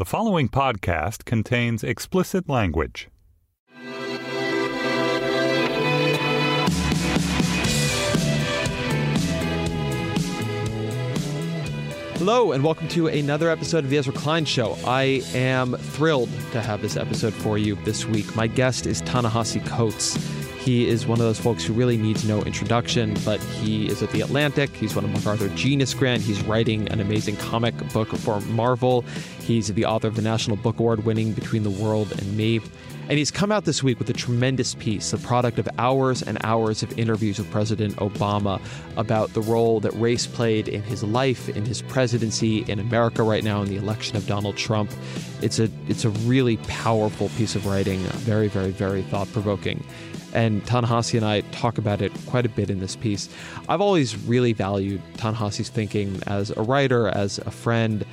The following podcast contains explicit language. Hello, and welcome to another episode of the Ezra Klein Show. I am thrilled to have this episode for you this week. My guest is Ta-Nehisi Coates. He is one of those folks who really needs no introduction, but he is at the Atlantic. He's won a MacArthur Genius Grant. He's writing an amazing comic book for Marvel. He's the author of the National Book Award winning Between the World and Me. And he's come out this week with a tremendous piece, the product of hours and hours of interviews with President Obama about the role that race played in his life, in his presidency, in America right now, in the election of Donald Trump. It's a it's a really powerful piece of writing, very, very, very thought provoking. And Ta-Nehisi and I talk about it quite a bit in this piece. I've always really valued Ta-Nehisi's thinking as a writer, as a friend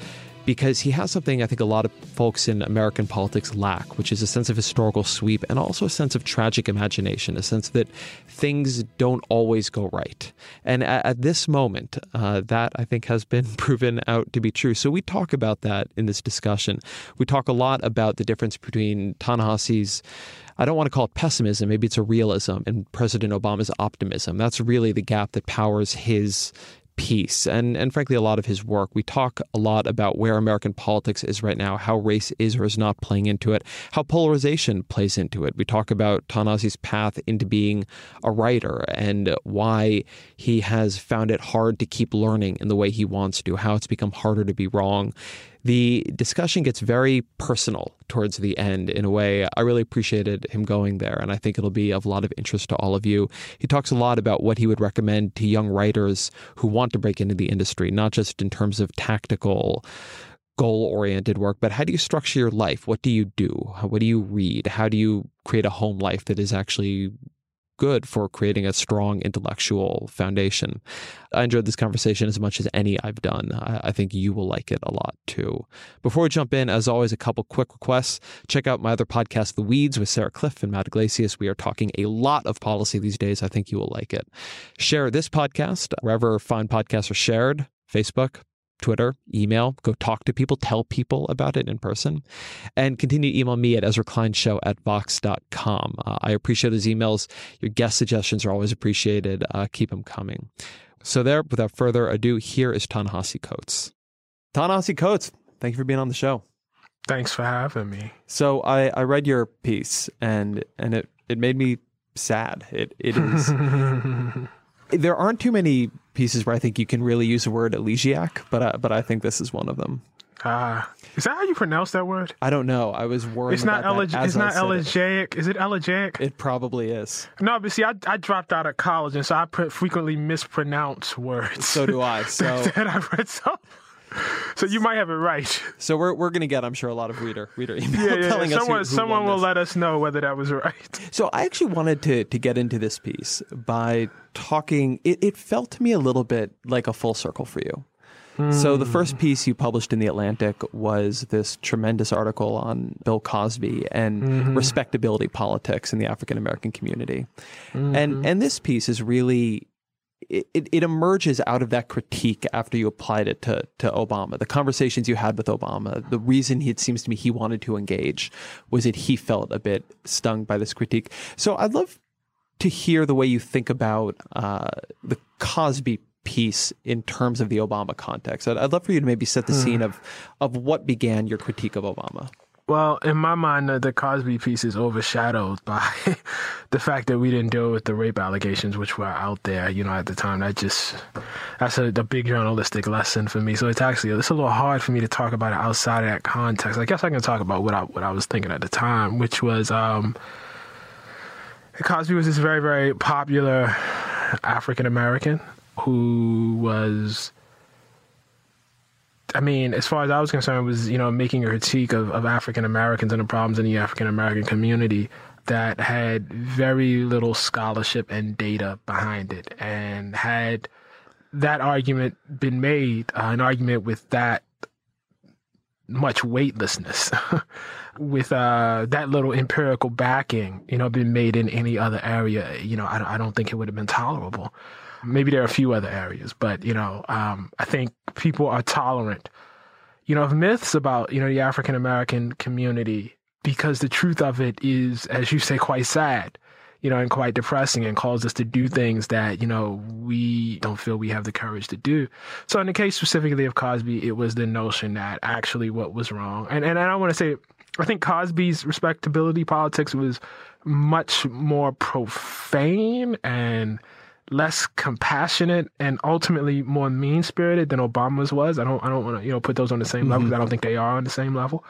because he has something I think a lot of folks in American politics lack, which is a sense of historical sweep and also a sense of tragic imagination, a sense that things don't always go right. And at, at this moment, uh, that I think has been proven out to be true. So we talk about that in this discussion. We talk a lot about the difference between Ta-Nehisi's I don't want to call it pessimism, maybe it's a realism, and President Obama's optimism. That's really the gap that powers his piece and and frankly a lot of his work. We talk a lot about where american politics is right now how race is or is not playing into it how polarization plays into it. We talk about ta-nehisi's path into being a writer and why he has found it hard to keep learning in the way he wants to how it's become harder to be wrong the discussion gets very personal towards the end in a way. I really appreciated him going there, and I think it'll be of a lot of interest to all of you. He talks a lot about what he would recommend to young writers who want to break into the industry, not just in terms of tactical goal oriented work, but how do you structure your life? What do you do? What do you read? How do you create a home life that is actually good for creating a strong intellectual foundation. I enjoyed this conversation as much as any I've done. I, think you will like it a lot too. Before we jump in, as always, a couple quick requests. Check out my other podcast, The Weeds, with Sarah Kliff and Matt Yglesias. We are talking a lot of policy these days. I think you will like it. Share this podcast wherever fine podcasts are shared Facebook, Twitter, email, go talk to people, tell people about it in person, and continue to email me at ezra EzraKleinShow at Vox.com. Uh, I appreciate those emails. Your guest suggestions are always appreciated. Uh, keep them coming. So, there, without further ado, here is Ta-Nehisi Coates. Ta-Nehisi Coates, thank you for being on the show. Thanks for having me. So, I, I read your piece and and it, it made me sad. It It is. there aren't too many pieces where I think you can really use the word elegiac, but I, but I think this is one of them. Ah, uh, is that how you pronounce that word? I don't know. I was worried. It's not eleg- It's not elegiac. It. Is it elegiac? It probably is. No, but see, I, I dropped out of college, and so I frequently mispronounce words. So do I. So that I read some so you might have it right. So we're we're gonna get, I'm sure, a lot of reader reader email yeah, yeah, telling yeah. Someone, us who, who someone will this. let us know whether that was right. So I actually wanted to to get into this piece by talking. It, it felt to me a little bit like a full circle for you. So the first Hmm. piece you published in the Atlantic was this tremendous article on Bill Cosby and Mm-hmm. respectability politics in the African American community. Mm-hmm. And and this piece is really it, it, emerges out of that critique after you applied it to, to Obama. The conversations you had with Obama, the reason he, it seems to me he wanted to engage was that he felt a bit stung by this critique. So I'd love to hear the way you think about uh, the Cosby piece in terms of the Obama context. I'd, I'd love for you to maybe set the Hmm. scene of of what began your critique of Obama. Well, in my mind, the, Cosby piece is overshadowed by the fact that we didn't deal with the rape allegations, which were out there, you know, at the time. That just, that's a, a big journalistic lesson for me. So it's actually, it's a little hard for me to talk about it outside of that context. I guess I can talk about what I, what I was thinking at the time, which was, um, Cosby was this very, very popular African American who was I mean, as far as I was concerned, was you know making a critique of, of African Americans and the problems in the African American community that had very little scholarship and data behind it, and had that argument been made, uh, an argument with that much weightlessness, with uh, that little empirical backing, you know, been made in any other area, you know, I, I don't think it would have been tolerable. Maybe there are a few other areas, but you know, um, I think people are tolerant, you know, of myths about you know the African American community because the truth of it is, as you say, quite sad, you know, and quite depressing, and calls us to do things that you know we don't feel we have the courage to do. So, in the case specifically of Cosby, it was the notion that actually what was wrong, and and I want to say, I think Cosby's respectability politics was much more profane and less compassionate and ultimately more mean spirited than Obama's was. I don't I don't want to you know put those on the same level 'cause I mm-hmm. don't think they are on the same level.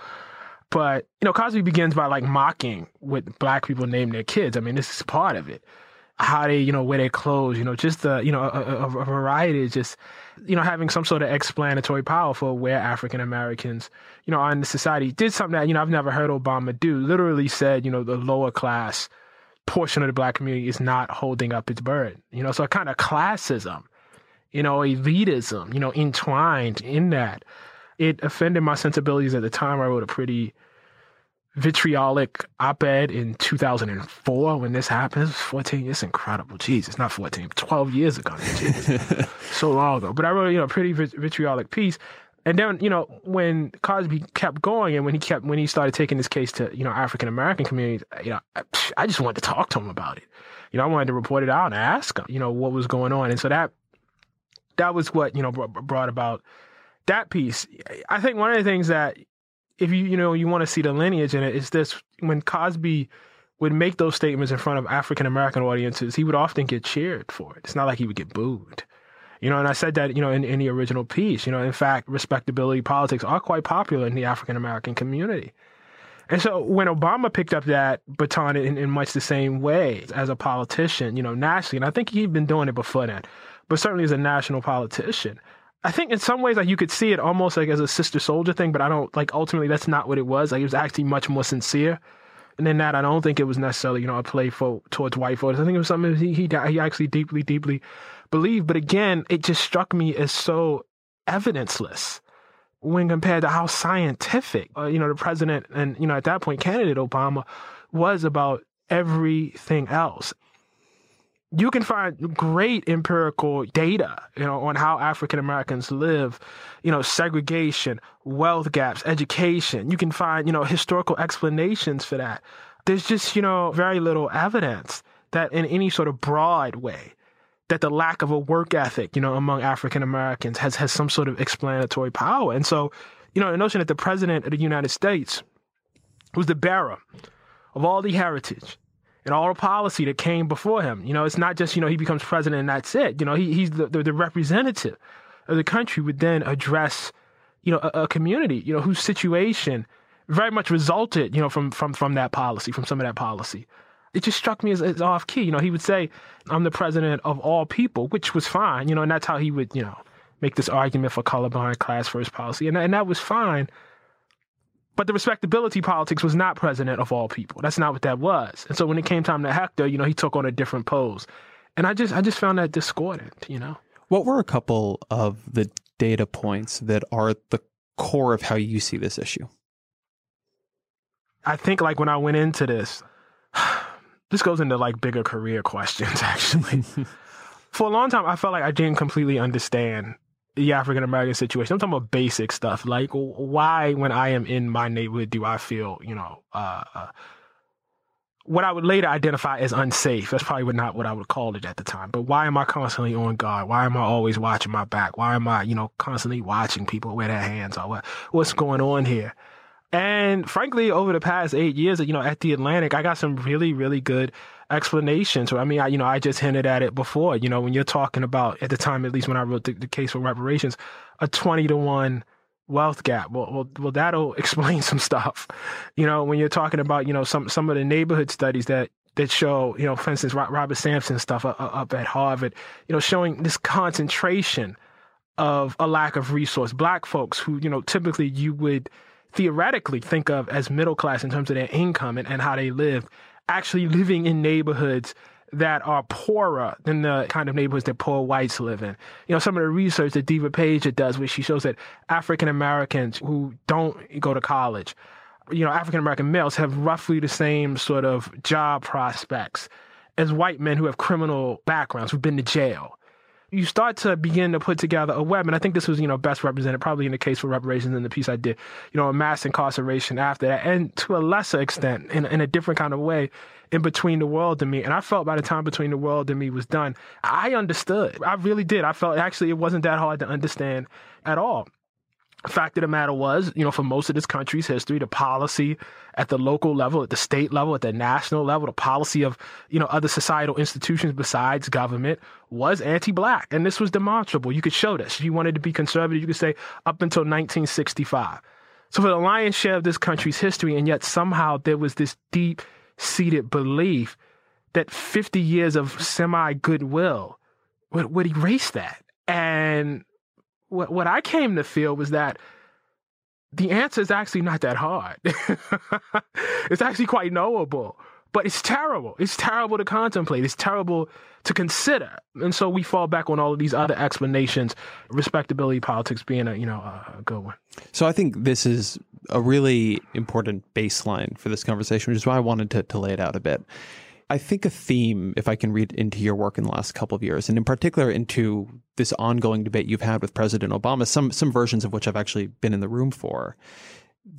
But you know, Cosby begins by like mocking what black people name their kids. I mean, this is part of it. How they you know wear their clothes. You know, just the you know a, a, a variety of just you know having some sort of explanatory power for where African Americans you know are in the society. Did something that you know I've never heard Obama do. Literally said you know the lower class portion of the black community is not holding up its burden. You know, so a kind of classism, you know, elitism, you know, entwined in that. It offended my sensibilities at the time. I wrote a pretty vitriolic op-ed in 2004 when this happened. It was 14. It's incredible. Jeez, it's not 14, 12 years ago. So long ago. But I wrote, you know, a pretty vitriolic piece. And then, you know, when Cosby kept going and when he kept, when he started taking this case to, you know, African American communities, uh, you know, I, I just wanted to talk to him about it. You know, I wanted to report it out and ask him, you know, what was going on. And so that, that was what, you know, br- brought about that piece. I think one of the things that, if you, you know, you want to see the lineage in it, is this when Cosby would make those statements in front of African American audiences, he would often get cheered for it. It's not like he would get booed. You know, and I said that, you know, in, in the original piece, you know, in fact, respectability politics are quite popular in the African American community. And so when Obama picked up that baton in, in much the same way as a politician, you know, nationally, and I think he'd been doing it before that, but certainly as a national politician, I think in some ways, like you could see it almost like as a Sister Souljah thing, but I don't like ultimately that's not what it was. Like it was actually much more sincere. And then that, I don't think it was necessarily, you know, a play for towards white voters. I think it was something he he, he actually deeply, deeply believed. But again, it just struck me as so evidenceless when compared to how scientific, uh, you know, the president and you know at that point candidate Obama was about everything else. You can find great empirical data, you know, on how African Americans live, you know, segregation, wealth gaps, education. You can find, you know, historical explanations for that. There's just, you know, very little evidence that in any sort of broad way that the lack of a work ethic, you know, among African Americans has has some sort of explanatory power. And so, you know, the notion that the president of the United States, who's the bearer of all the heritage and all the policy that came before him, you know, it's not just, you know, he becomes president and that's it. You know, he, he's the, the, the representative of the country would then address, you know, a, a community, you know, whose situation very much resulted, you know, from from from that policy, from some of that policy it just struck me as, as off key. You know, he would say, I'm the president of all people, which was fine, you know, and that's how he would, you know, make this argument for colorblind class first policy. And, and that was fine. But the respectability politics was not president of all people. That's not what that was. And so when it came time to Hector, you know, he took on a different pose. And I just I just found that discordant, you know. What were a couple of the data points that are at the core of how you see this issue? I think like when I went into this, this goes into like bigger career questions actually. For a long time, I felt like I didn't completely understand the African American situation. I'm talking about basic stuff like why, when I am in my neighborhood, do I feel you know, uh, uh, what I would later identify as unsafe. That's probably not what I would call it at the time. But why am I constantly on guard? Why am I always watching my back? Why am I, you know, constantly watching people where their hands are? What, what's going on here? And frankly, over the past eight years, you know, at the Atlantic, I got some really, really good explanations. I mean, I, you know, I just hinted at it before. You know, when you're talking about at the time, at least when I wrote the, the case for reparations, a twenty to one wealth gap. Well, well, well, that'll explain some stuff. You know, when you're talking about, you know, some, some of the neighborhood studies that, that show, you know, for instance, Robert Sampson stuff up at Harvard, you know, showing this concentration of a lack of resource. Black folks who, you know, typically you would theoretically think of as middle class in terms of their income and, and how they live, actually living in neighborhoods that are poorer than the kind of neighborhoods that poor whites live in. You know, some of the research that Devah Pager does, where she shows that African Americans who don't go to college, you know, African American males have roughly the same sort of job prospects as white men who have criminal backgrounds, who've been to jail you start to begin to put together a web. And I think this was, you know, best represented probably in the case for reparations in the piece I did, you know, a mass incarceration after that. And to a lesser extent, in, in a different kind of way, in Between the World and Me. And I felt by the time Between the World and Me was done, I understood. I really did. I felt actually it wasn't that hard to understand at all fact of the matter was, you know, for most of this country's history, the policy at the local level, at the state level, at the national level, the policy of, you know, other societal institutions besides government was anti-black. And this was demonstrable. You could show this. If you wanted to be conservative, you could say up until 1965. So for the lion's share of this country's history, and yet somehow there was this deep seated belief that 50 years of semi goodwill would, would erase that. And what what I came to feel was that the answer is actually not that hard. it's actually quite knowable, but it's terrible. It's terrible to contemplate. It's terrible to consider. And so we fall back on all of these other explanations, respectability politics being a, you know, a good one. So I think this is a really important baseline for this conversation, which is why I wanted to, to lay it out a bit. I think a theme, if I can read into your work in the last couple of years, and in particular into this ongoing debate you've had with President Obama, some some versions of which I've actually been in the room for,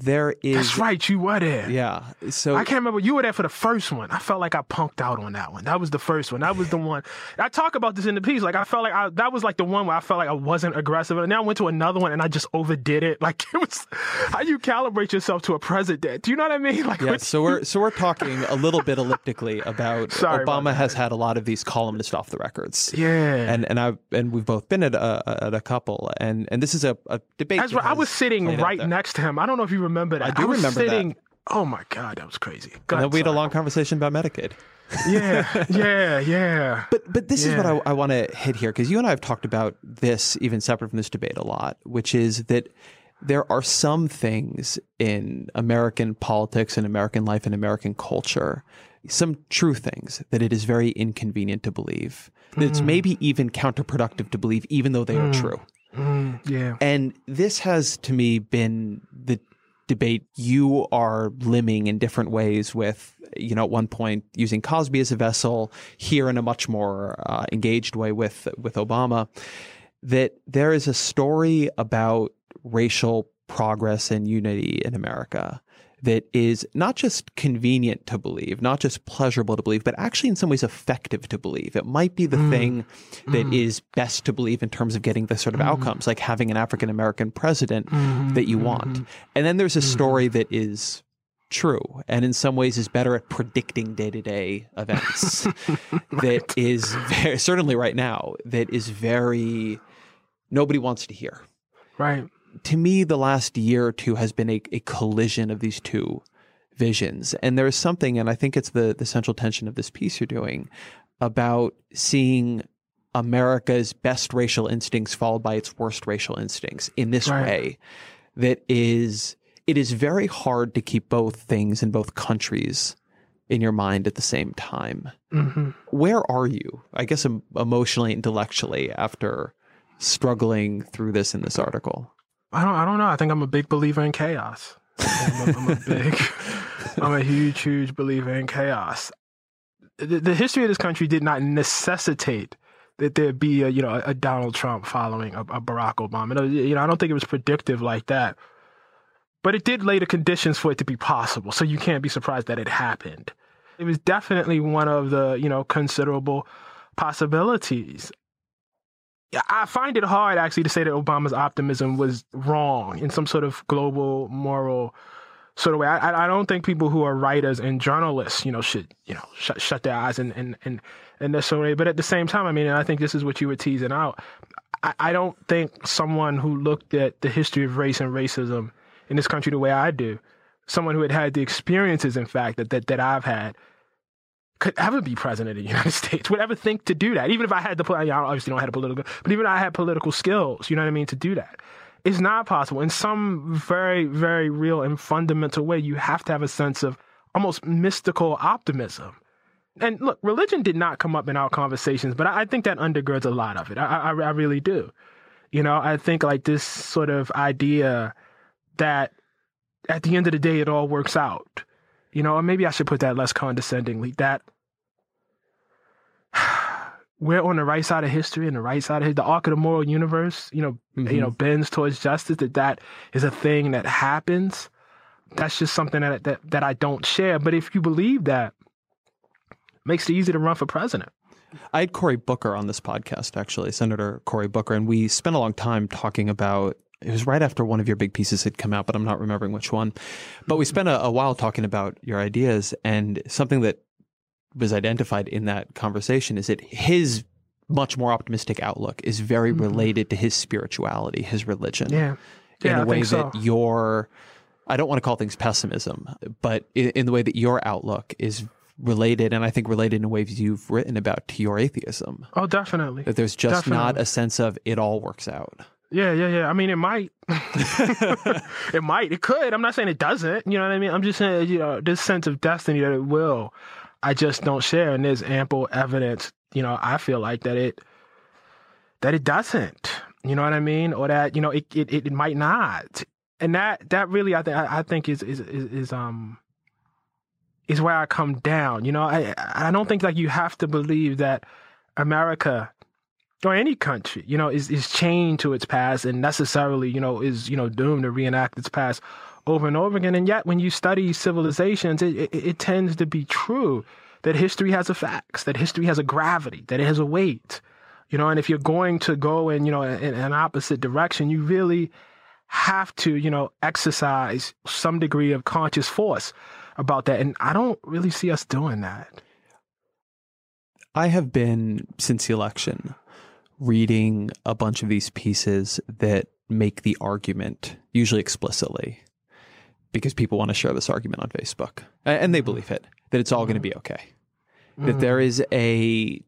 there is. That's right. You were there. Yeah. So I can't remember. You were there for the first one. I felt like I punked out on that one. That was the first one. That was the one. I talk about this in the piece. Like I felt like I, that was like the one where I felt like I wasn't aggressive. And then I went to another one and I just overdid it. Like it was how you calibrate yourself to a president. Do you know what I mean? Like yeah. So we're so we're talking a little bit elliptically about Sorry Obama has had a lot of these columnists off the records. Yeah. And and I and we've both been at a, at a couple. And and this is a, a debate. Right. I was sitting right next to him. I don't know if you remember that. I do I remember sitting, that. Oh my god, that was crazy. and then we had a long conversation about Medicaid. yeah, yeah, yeah. But but this yeah. is what I, I want to hit here because you and I have talked about this even separate from this debate a lot, which is that there are some things in American politics and American life and American culture, some true things that it is very inconvenient to believe. That mm. it's maybe even counterproductive to believe, even though they mm. are true. Mm. Yeah. And this has to me been the debate you are limbing in different ways with you know at one point using Cosby as a vessel here in a much more uh, engaged way with with Obama that there is a story about racial progress and unity in America that is not just convenient to believe, not just pleasurable to believe, but actually in some ways effective to believe. It might be the mm. thing that mm. is best to believe in terms of getting the sort of mm. outcomes, like having an African American president mm-hmm. that you want. Mm-hmm. And then there's a story that is true and in some ways is better at predicting day-to-day events right. that is very, certainly right now that is very nobody wants to hear right to me, the last year or two has been a, a collision of these two visions. And there is something, and I think it's the, the central tension of this piece you're doing, about seeing America's best racial instincts followed by its worst racial instincts in this right. way that is it is very hard to keep both things in both countries in your mind at the same time. Mm-hmm. Where are you? I guess emotionally, intellectually, after struggling through this in this article. I don't. I don't know. I think I'm a big believer in chaos. I'm a, I'm a big. I'm a huge, huge believer in chaos. The, the, history of this country did not necessitate that there be a you know a, Donald Trump following a, a Barack Obama. You know, I don't think it was predictive like that. But it did lay the conditions for it to be possible. So you can't be surprised that it happened. It was definitely one of the, you know, considerable possibilities. I find it hard actually to say that Obama's optimism was wrong in some sort of global moral sort of way. I, I don't think people who are writers and journalists, you know, should you know shut shut their eyes and and and this way. But at the same time, I mean, I think this is what you were teasing out. I, I don't think someone who looked at the history of race and racism in this country the way I do, someone who had had the experiences, in fact, that that, that I've had, could ever be president of the United States, would ever think to do that. Even if I had the, I obviously don't have a political, but even if I had political skills, you know what I mean, to do that. It's not possible. In some very, very real and fundamental way, you have to have a sense of almost mystical optimism. And look, religion did not come up in our conversations, but I, I think that undergirds a lot of it. I, I, I really do. You know, I think like this sort of idea that at the end of the day, it all works out. You know, or maybe I should put that less condescendingly that we're on the right side of history and the right side of the arc of the moral universe, you know, mm-hmm. you know, bends towards justice, that that is a thing that happens. That's just something that, that, that I don't share. But if you believe that, makes it easy to run for president. I had Cory Booker on this podcast, actually, Senator Cory Booker, and we spent a long time talking about it was right after one of your big pieces had come out, but I'm not remembering which one. But we spent a, a while talking about your ideas, and something that was identified in that conversation is that his much more optimistic outlook is very mm-hmm. related to his spirituality, his religion. Yeah. yeah in a I way so. that your, I don't want to call things pessimism, but in, in, the way that your outlook is related, and I think related in ways you've written about to your atheism. Oh, definitely. That there's just definitely. not a sense of it all works out. Yeah, yeah, yeah. I mean, it might. it might. It could. I'm not saying it doesn't. You know what I mean? I'm just saying, you know, this sense of destiny that it will. I just don't share, and there's ample evidence. You know, I feel like that it that it doesn't. You know what I mean? Or that you know it it, it might not. And that that really I think I, think is, is is is um is where I come down. You know, I I don't think like you have to believe that America or any country, you know, is is chained to its past and necessarily, you know, is you know doomed to reenact its past over and over again. And yet, when you study civilizations, it, it, it tends to be true that history has a facts, that history has a gravity, that it has a weight. You know, and if you're going to go in, you know, in, in an opposite direction, you really have to, you know, exercise some degree of conscious force about that. And I don't really see us doing that. I have been, since the election, reading a bunch of these pieces that make the argument, usually explicitly, because people want to share this argument on Facebook and they believe it that it's all going to be okay. Mm-hmm. That there is a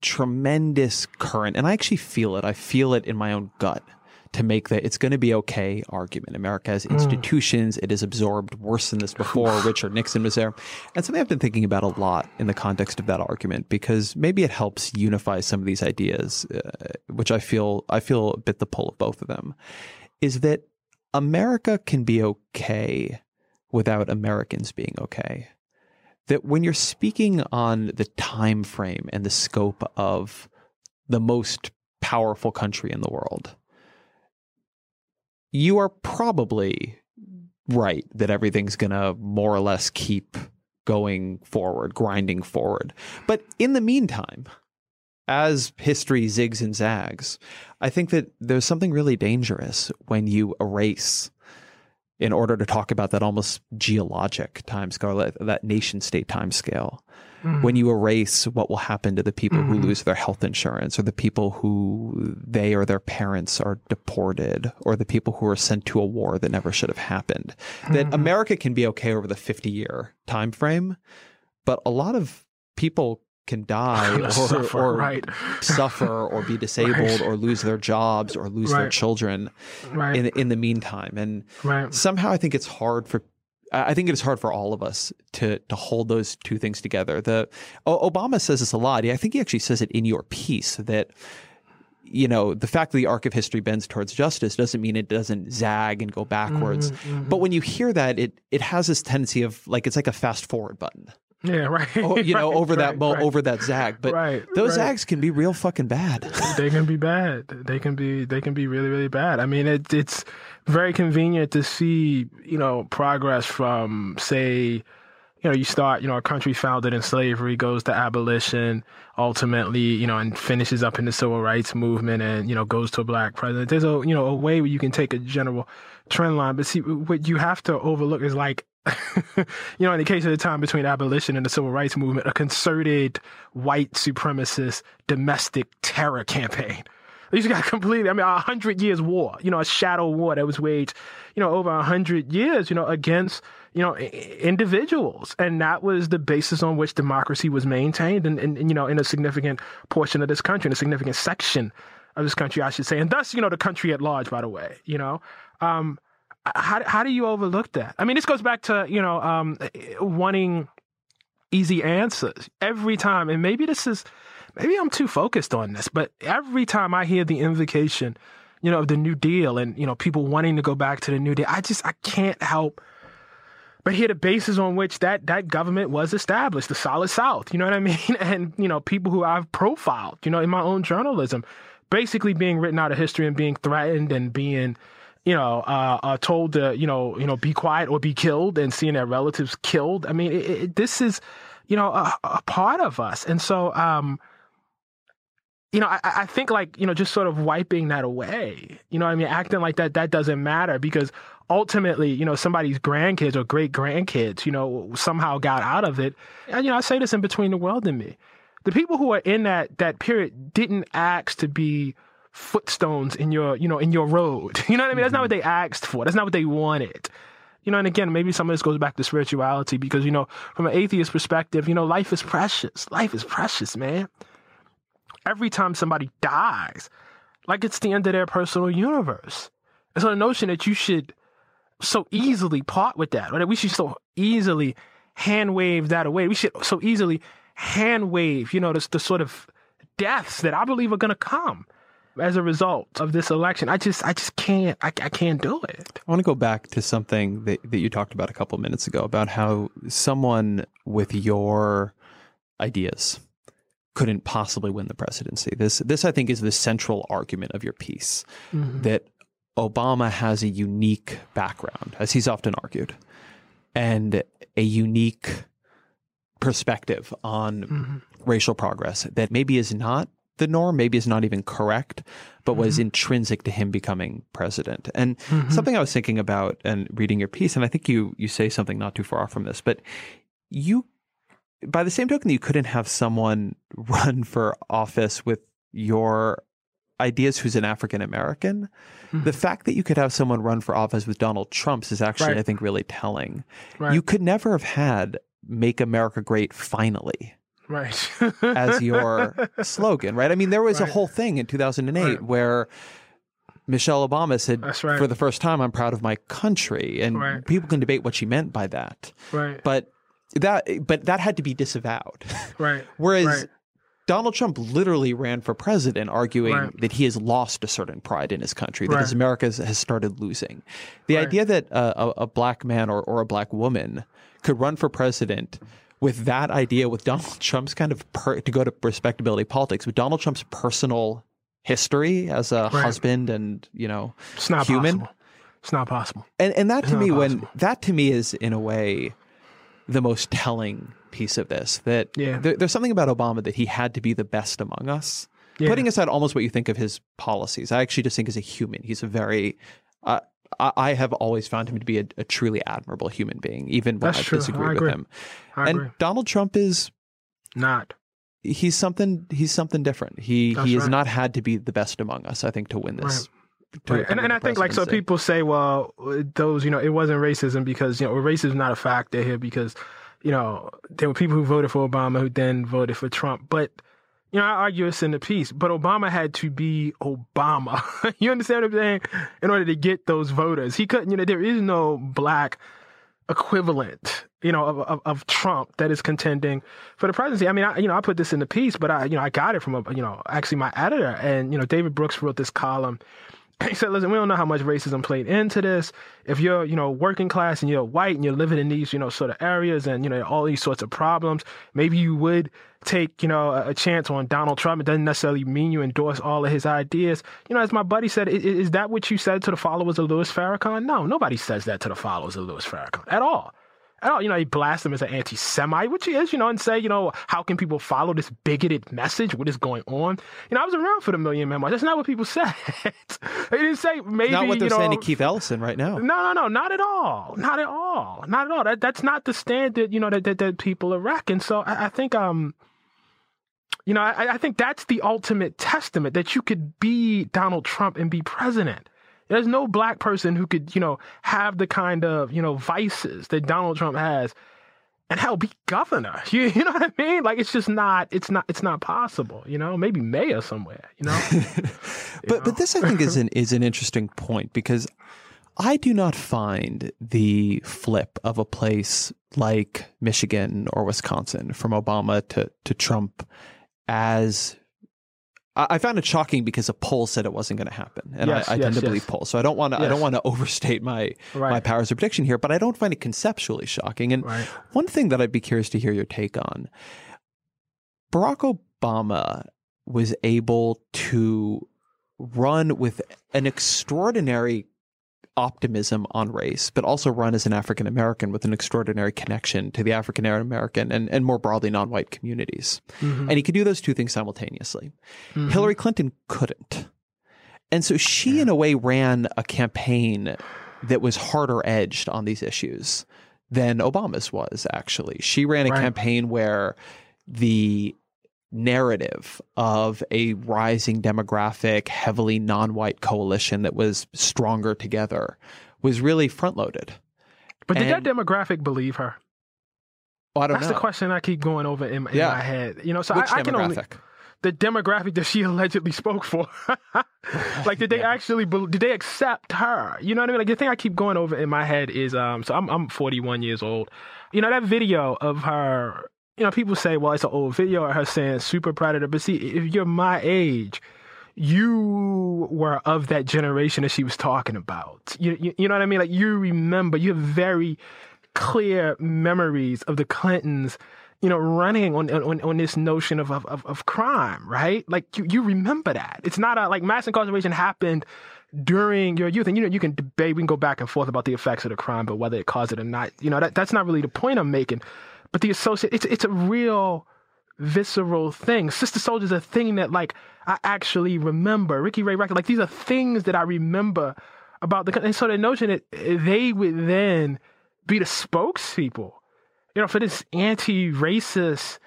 tremendous current, and I actually feel it. I feel it in my own gut to make the it's going to be okay argument. America has mm. institutions. Mm. It has absorbed worse than this before. Richard Nixon was there. And something I've been thinking about a lot in the context of that argument because maybe it helps unify some of these ideas, uh, which I feel, I feel a bit the pull of both of them, is that America can be okay without Americans being okay. That when you're speaking on the time frame and the scope of the most powerful country in the world, you are probably right that everything's going to more or less keep going forward, grinding forward. But in the meantime, as history zigs and zags, I think that there's something really dangerous when you erase in order to talk about that almost geologic timescale, that nation state timescale. Mm-hmm. When you erase what will happen to the people mm-hmm. who lose their health insurance, or the people who they or their parents are deported, or the people who are sent to a war that never should have happened, mm-hmm. that America can be okay over the 50 year time frame, but a lot of people can die or, suffer, or right. suffer or be disabled right. or lose their jobs or lose right. their children in in the meantime. And somehow I think it's hard for I think it is hard for all of us to to hold those two things together. The Obama says this a lot. I think he actually says it in your piece that you know the fact that the arc of history bends towards justice doesn't mean it doesn't zag and go backwards. Mm-hmm, mm-hmm. But when you hear that, it it has this tendency of like it's like a fast forward button. Yeah, right. Oh, you know, right, over that right, mo- right. over that zag, but right, those zags can be real fucking bad. they can be bad. They can be they can be really really bad. I mean, it, it's very convenient to see you know progress from say you know, you start, you know, a country founded in slavery goes to abolition, ultimately, you know, and finishes up in the civil rights movement and, you know, goes to a black president. There's a, you know, a way where you can take a general trend line. But see, what you have to overlook is like, you know, in the case of the time between abolition and the civil rights movement, a concerted white supremacist domestic terror campaign. You got completely, I mean, a hundred years war, you know, a shadow war that was waged, you know, over a hundred years, you know, against, you know, individuals. And that was the basis on which democracy was maintained and, and, you know, in a significant portion of this country, in a significant section of this country, I should say. And thus, you know, the country at large, by the way, you know. Um, how, how do you overlook that? I mean, this goes back to, you know, um, wanting easy answers every time. And maybe this is, maybe I'm too focused on this, but every time I hear the invocation, you know, of the New Deal and, you know, people wanting to go back to the New Deal, I just, I can't help but hear the basis on which that, that government was established, the solid South, you know what I mean? And, you know, people who I've profiled, you know, in my own journalism, basically being written out of history and being threatened and being, you know, uh, uh, told to, you know, you know, be quiet or be killed and seeing their relatives killed. I mean, it, it, this is, you know, a, a, part of us. And so, um, you know, I, I, think like, you know, just sort of wiping that away, you know I mean? Acting like that, that doesn't matter because ultimately, you know, somebody's grandkids or great grandkids, you know, somehow got out of it. And, you know, I say this in between the world and me. The people who are in that, that period didn't ask to be footstones in your, you know, in your road. You know what I mean? Mm-hmm. That's not what they asked for. That's not what they wanted. You know, and again, maybe some of this goes back to spirituality because, you know, from an atheist perspective, you know, life is precious. Life is precious, man every time somebody dies, like it's the end of their personal universe. And so the notion that you should so easily part with that, or that we should so easily hand wave that away, we should so easily hand wave, you know, the, the sort of deaths that I believe are going to come as a result of this election. I just, I just can't, I, I can't do it. I want to go back to something that, that you talked about a couple minutes ago about how someone with your ideas couldn't possibly win the presidency. This this I think is the central argument of your piece mm-hmm. that Obama has a unique background, as he's often argued, and a unique perspective on mm-hmm. racial progress that maybe is not the norm, maybe is not even correct, but mm-hmm. was intrinsic to him becoming president. And mm-hmm. something I was thinking about and reading your piece, and I think you you say something not too far off from this, but you by the same token, you couldn't have someone run for office with your ideas who's an African American. Mm-hmm. The fact that you could have someone run for office with Donald Trump's is actually, right. I think, really telling. Right. You could never have had "Make America Great Finally." Right. as your slogan, right? I mean, there was right. a whole thing in 2008 where Michelle Obama said, right. for the first time, I'm proud of my country. And right. people can debate what she meant by that. Right. But that but that had to be disavowed. Right. Whereas right. Donald Trump literally ran for president, arguing right. that he has lost a certain pride in his country, that right. his America has started losing. The idea that uh, a, a, black man or, or a black woman could run for president with that idea, with Donald Trump's kind of per, to go to respectability politics, with Donald Trump's personal history as a husband and you know it's not human, possible. it's not possible. And and that it's to me, possible. when that to me is in a way the most telling piece of this. That yeah. there, there's something about Obama that he had to be the best among us. Yeah. Putting aside almost what you think of his policies, I actually just think as a human, he's a very. Uh, I, have always found him to be a, a truly admirable human being, even when That's I disagree I with him. I and agree. Donald Trump is not. He's something. He's something different. He That's he has right. not had to be the best among us. I think to win this. Right. Right. And, and I think like so people say, well, those you know, it wasn't racism because you know racism is not a factor here because you know, there were people who voted for Obama who then voted for Trump. But, you know, I argue this in the piece, but Obama had to be Obama. you understand what I'm saying? In order to get those voters. He couldn't, you know, there is no black equivalent, you know, of, of, of, Trump that is contending for the presidency. I mean, I, you know, I put this in the piece, but I, you know, I got it from a, you know, actually my editor and, you know, David Brooks wrote this column he said, listen, we don't know how much racism played into this. If you're, you know, working class and you're white and you're living in these, you know, sort of areas and, you know, all these sorts of problems, maybe you would take, you know, a, chance on Donald Trump. It doesn't necessarily mean you endorse all of his ideas. You know, as my buddy said, is, is that what you said to the followers of Louis Farrakhan? No, nobody says that to the followers of Louis Farrakhan at all. Oh, you know, he blasts him as an anti-Semite, which he is, you know, and say, you know, how can people follow this bigoted message? What is going on? You know, I was around for the Million Man March. That's not what people said. they didn't say maybe. Not what they're you know, saying to Keith Ellison right now. No, no, no, not at all. Not at all. Not at all. That that's not the standard, you know, that that, that people are racking. So I, I think um you know, I, I think that's the ultimate testament that you could be Donald Trump and be president. There's no black person who could, you know, have the kind of, you know, vices that Donald Trump has and hell be governor. You, you know what I mean? Like it's just not it's not it's not possible, you know? Maybe mayor somewhere, you know? but know? but this I think is an is an interesting point because I do not find the flip of a place like Michigan or Wisconsin from Obama to to Trump as I found it shocking because a poll said it wasn't going to happen, and yes, I, I yes, tend to yes. believe polls. So I don't want to. I don't want to overstate my right. my powers of prediction here, but I don't find it conceptually shocking. And right. one thing that I'd be curious to hear your take on: Barack Obama was able to run with an extraordinary optimism on race, but also run as an African American with an extraordinary connection to the African American and, and more broadly non-white communities. Mm-hmm. And he could do those two things simultaneously. Mm-hmm. Hillary Clinton couldn't. And so she, in a way, ran a campaign that was harder edged on these issues than Obama's was, actually. She ran a right. campaign where the narrative of a rising demographic, heavily non white coalition that was stronger together was really front loaded. But did and, that demographic believe her? Well, I don't That's know. the question I keep going over in, in yeah. my head. You know, so I, I, can only the demographic that she allegedly spoke for. like, did they yeah. actually did they accept her? You know what I mean? Like, the thing I keep going over in my head is, um, so I'm I'm 41 years old. You know that video of her you know, people say, well, it's an old video of her saying super proud of her. But see, if you're my age, you were of that generation that she was talking about. You, you, you know what I mean? Like you remember, you have very clear memories of the Clintons, you know, running on on, on this notion of, of, of crime, right? Like you, you remember that. It's not a, like mass incarceration happened during your youth. And, you know, you can debate, we can go back and forth about the effects of the crime, but whether it caused it or not, you know, that, that's not really the point I'm making. But the associate, it's it's a real visceral thing. Sister Souljah is a thing that like I actually remember. Ricky Ray Rector, like these are things that I remember about the and so the notion that they would then be the spokespeople, you know, for this anti-racist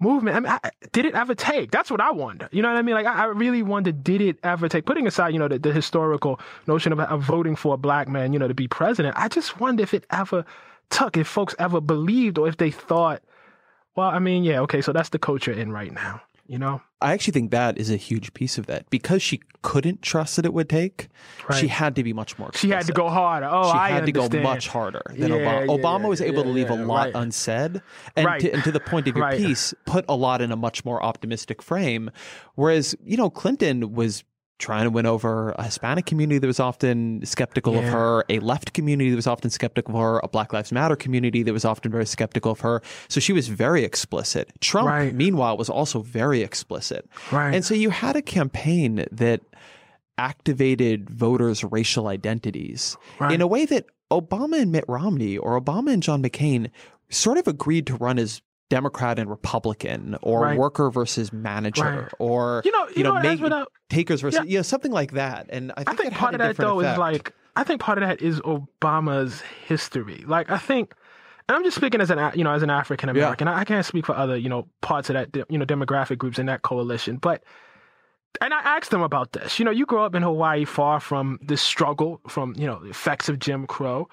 movement. I mean, I, did it ever take? That's what I wonder. You know what I mean? Like, I, I really wonder, did it ever take? Putting aside, you know, the, the historical notion of, of, voting for a black man, you know, to be president, I just wonder if it ever tuck if folks ever believed or if they thought, well, I mean, yeah, okay, so that's the culture in right now, you know? I actually think that is a huge piece of that because she couldn't trust that it would take. Right. She had to be much more. Explicit. She had to go harder. Oh, she I had understand. to go much harder than yeah, Obama. Yeah, Obama was able to leave a lot right. unsaid, and, right. to, and, to, the point of your piece, put a lot in a much more optimistic frame. Whereas you know Clinton was trying to win over a Hispanic community that was often skeptical yeah. of her, a left community that was often skeptical of her, a Black Lives Matter community that was often very skeptical of her. So she was very explicit. Trump, right. meanwhile, was also very explicit. Right. And so you had a campaign that activated voters' racial identities right. in a way that Obama and Mitt Romney or Obama and John McCain sort of agreed to run as Democrat and Republican, or right. worker versus manager, right. or you know, you, you know, know make, takers versus yeah. you know something like that. And I think, I think part of that though effect. is like I think part of that is Obama's history. Like I think. And I'm just speaking as an you know as an African American. Yeah. I, I can't speak for other you know parts of that you know demographic groups in that coalition, but and I asked them about this. You know, you grow up in Hawaii far from this struggle, from, you know, the effects of Jim Crow.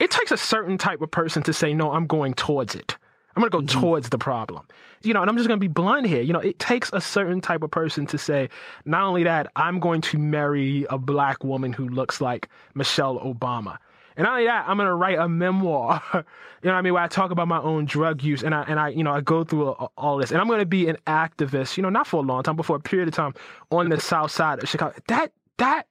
It takes a certain type of person to say, no, I'm going towards it. I'm going to go mm-hmm. towards the problem. You know, and I'm just going to be blunt here. You know, it takes a certain type of person to say, not only that, I'm going to marry a black woman who looks like Michelle Obama. And not only that, I'm going to write a memoir, you know what I mean, where I talk about my own drug use and I, and I, you know, I go through all this. And I'm going to be an activist, you know, not for a long time, but for a period of time on the south side of Chicago. That, that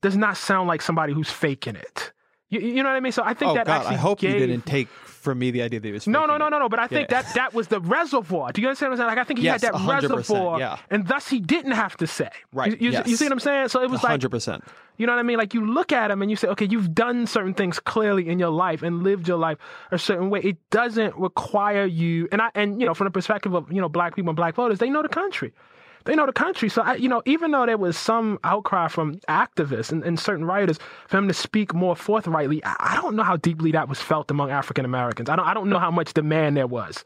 does not sound like somebody who's faking it. You, you know what I mean? So I think oh that God, actually I hope gave... you didn't take from me the idea that he was. No, no, no, no, no. But I think Yeah. that that was the reservoir. Do you understand what I'm saying? Like I think he Yes, had that 100%, reservoir, yeah. and thus he didn't have to say. Right, You, you, yes. you see what I'm saying? So it was like hundred percent. You know what I mean? Like you look at him and you say, okay, you've done certain things clearly in your life and lived your life a certain way. It doesn't require you, and I, and you know, from the perspective of you know black people and black voters, they know the country. They know the country. So I, you know, even though there was some outcry from activists and, and certain writers for him to speak more forthrightly, I, I don't know how deeply that was felt among African Americans. I don't, I don't know how much demand there was,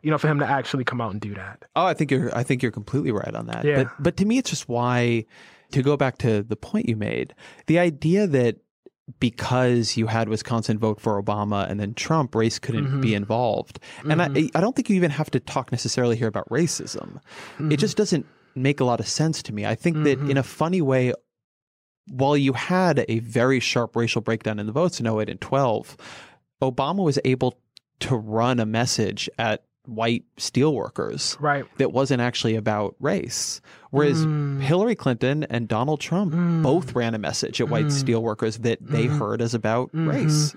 you know, for him to actually come out and do that. Oh, I think you're I think you're completely right on that. Yeah. But but to me it's just why to go back to the point you made, the idea that because you had Wisconsin vote for Obama and then Trump, race couldn't Mm-hmm. be involved. And I I don't think you even have to talk necessarily here about racism. Mm-hmm. It just doesn't make a lot of sense to me. I think that in a funny way, while you had a very sharp racial breakdown in the votes in 08 and 12, Obama was able to run a message at white steelworkers Right. that wasn't actually about race. Whereas Mm. Hillary Clinton and Donald Trump both ran a message at white Mm. steelworkers that they heard as about race.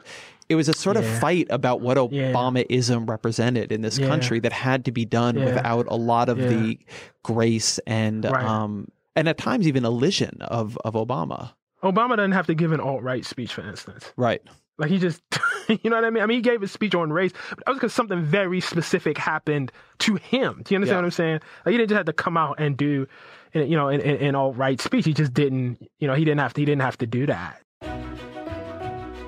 It was a sort of Mm-hmm. Fight about what Yeah. Obamaism represented in this Yeah. country that had to be done Yeah. without a lot of Yeah. the grace and Right. um and at times even elision of of Obama. Obama doesn't have to give an alt right speech, for instance. Right. Like he just, you know what I mean? I mean, he gave his speech on race, but that was because something very specific happened to him. Do you understand Yeah. what I'm saying? Like he didn't just have to come out and do, you know, an, an, an alt right speech. He just didn't, you know, he didn't have to. He didn't have to do that.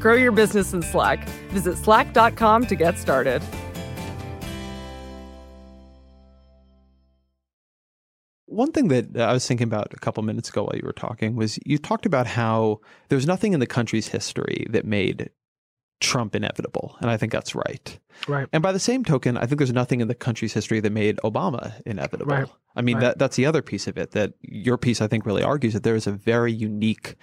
Grow your business in Slack. Visit slack.com to get started. One thing that I was thinking about a couple minutes ago while you were talking was you talked about how there's nothing in the country's history that made Trump inevitable. And I think that's right. Right. And by the same token, I think there's nothing in the country's history that made Obama inevitable. Right. I mean, Right. that that's the other piece of it that your piece, I think, really argues that there is a very unique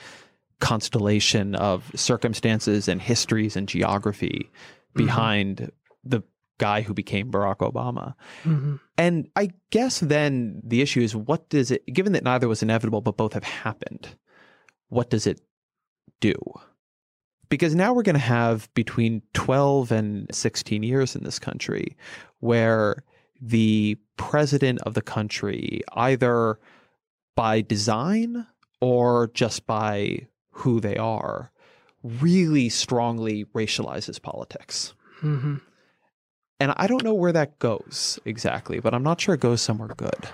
constellation of circumstances and histories and geography behind the guy who became Barack Obama. Mhm. And I guess then the issue is what does it, given that neither was inevitable, but both have happened, what does it do? Because now we're going to have between 12 and 16 years in this country where the president of the country, either by design or just by who they are, really strongly racializes politics. Mhm. And I don't know where that goes exactly, but I'm not sure it goes somewhere good.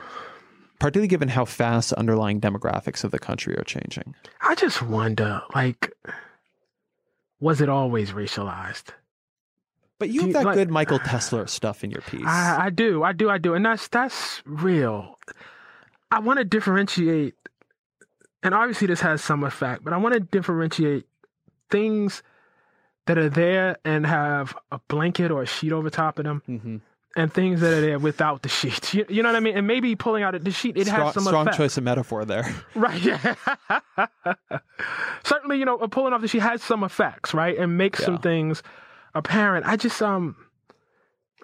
Particularly given how fast the underlying demographics of the country are changing. I just wonder, like, was it always racialized? But you Do have you- that like- good Michael Tesler stuff in your piece. I, I do, I do, I do, and that's that's real. I want to differentiate, and obviously this has some effect, but I want to differentiate things that are there and have a blanket or a sheet over top of them, hmm and things that are there without the sheet. You, you know what I mean? And maybe pulling out the sheet, it strong has some strong effect. choice of metaphor there. Right. Yeah. Certainly, you know, pulling off the sheet has some effects, right, and makes some things apparent. I just um.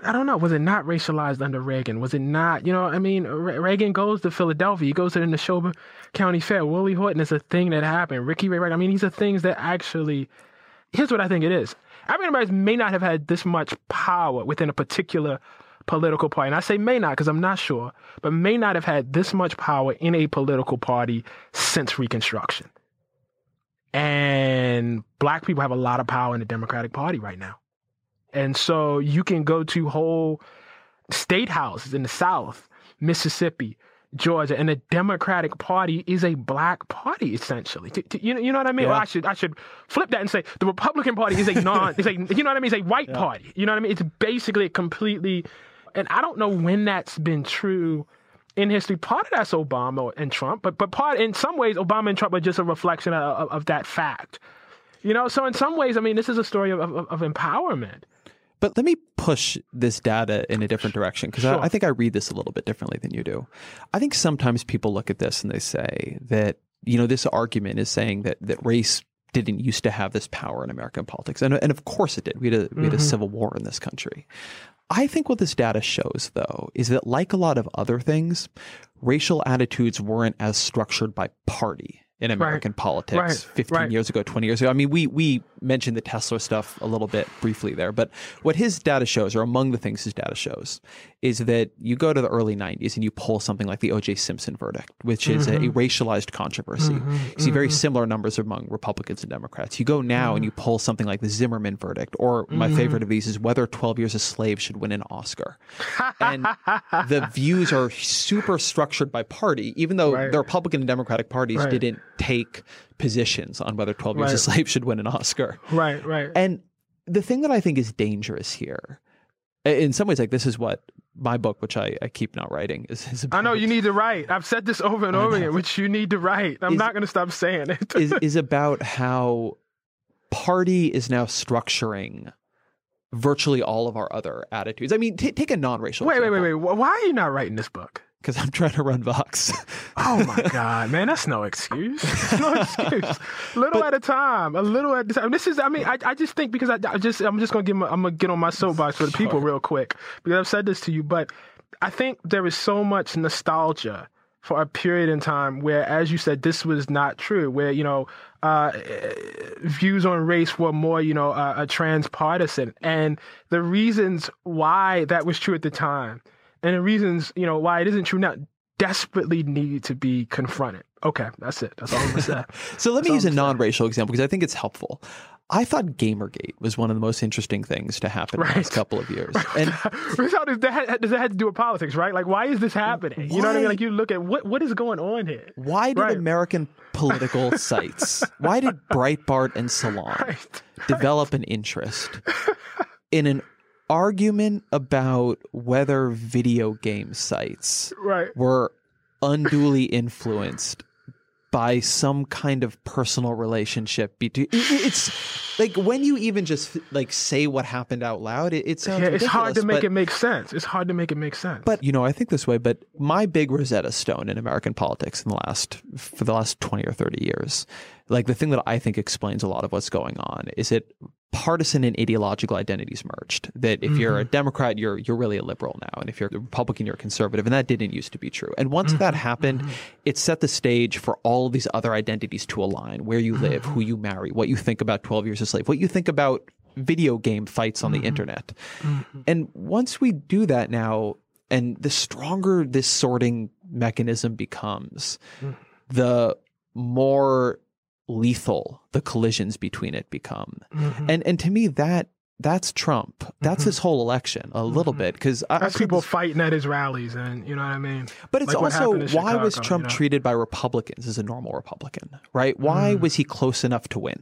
I don't know. Was it not racialized under Reagan? Was it not? You know, I mean, Re- Reagan goes to Philadelphia. He goes to the Neshoba County Fair. Willie Horton is a thing that happened. Ricky Ray Rector. I mean, these are things that actually. Here's what I think it is. African Americans may not have had this much power within a particular political party. And I say may not because I'm not sure, but may not have had this much power in a political party since Reconstruction. And black people have a lot of power in the Democratic Party right now. And so you can go to whole state houses in the South, Mississippi, Georgia, and the Democratic Party is a black party essentially. you, know, you know what I mean? Yeah. Well, I should I should flip that and say the Republican Party is a non, is a you know what I mean? It's a white Yeah. party. You know what I mean? It's basically a completely, and I don't know when that's been true in history. Part of that's Obama and Trump, but but part in some ways Obama and Trump are just a reflection of, of, of that fact. You know, so in some ways, I mean, this is a story of, of, of empowerment. But let me push this data in a different direction because Sure. I, I think I read this a little bit differently than you do. I think sometimes people look at this and they say that, you know, this argument is saying that, that race didn't used to have this power in American politics. And, and of course it did. We had, a, we had a mm-hmm. civil war in this country. I think what this data shows, though, is that like a lot of other things, racial attitudes weren't as structured by party in American politics Right. 15 Right. years ago, 20 years ago. I mean, we we mentioned the Tesler stuff a little bit briefly there, but what his data shows, or among the things his data shows, is that you go to the early 90s and you pull something like the O.J. Simpson verdict, which is Mm-hmm. a, a racialized controversy. You see very similar numbers among Republicans and Democrats. You go now and you Mm-hmm. pull something like the Zimmerman verdict, or my favorite of these is whether 12 Years a Slave should win an Oscar. and the views are super structured by party, even though Right. the Republican and Democratic parties Right. didn't take positions on whether 12 Years a Slave should win an Oscar. Right, right. And the thing that I think is dangerous here, in some ways, like this is what my book, which I, I keep not writing, is, is about. I know you need to write. I've said this over and over again, which you need to write. I'm Is- not going to stop saying it. is, is about how party is now structuring virtually all of our other attitudes. I mean, t- take a non-racial. wait, wait, wait, wait. Why are you not writing this book? Because I'm trying to run Vox. Oh my God, man, that's no excuse. no excuse. Little at a time, a little at a time. This is, I mean, I, I just think because I, I just, I'm just gonna give, my, I'm gonna get on my soapbox for the people real quick because I've said this to you, but I think there is so much nostalgia for a period in time where, as you said, this was not true. Where you know, uh, views on race were more, you know, uh, a transpartisan, and the reasons why that was true at the time, and the reasons, you know, why it isn't true now, desperately need to be confronted. Okay, that's it. That's all I'm gonna say. So let me That's use a all I'm saying. non-racial example because I think it's helpful. I thought Gamergate was one of the most interesting things to happen in the last couple of years. And How does that does that have to do with politics, right? Like, why is this happening? You know what I mean? Like, you look at what what is going on here. why did Right. American political sites, why did Breitbart and Salon Right. develop an interest in an argument about whether video game sites Right. were unduly influenced by some kind of personal relationship between it's like when you even just like say what happened out loud it, it sounds Yeah, it's hard to make but- it make sense. It's hard to make it make sense. but you know, I think this way. But my big Rosetta Stone in American politics in the last for the last twenty or thirty years, like the thing that I think explains a lot of what's going on, is that partisan and ideological identities merged. That if you're a mm-hmm. Democrat, you're you're really a liberal now, and if you're a Republican, you're a conservative, and that didn't used to be true. And once that mm-hmm. happened, mm-hmm. it set the stage for all of these other identities to align: where you live, who you marry, what you think about Twelve Years a Slave, what you think about video game fights on the internet. And once we do that now, and the stronger this sorting mechanism becomes, the more lethal the collisions between it become. Mm-hmm. And and to me that that's Trump. That's his whole election a little bit because I, I people this- fighting at his rallies, and you know what I mean. but it's like also why was Trump you know? treated by Republicans as a normal Republican, right? Why Mm. was he close enough to win?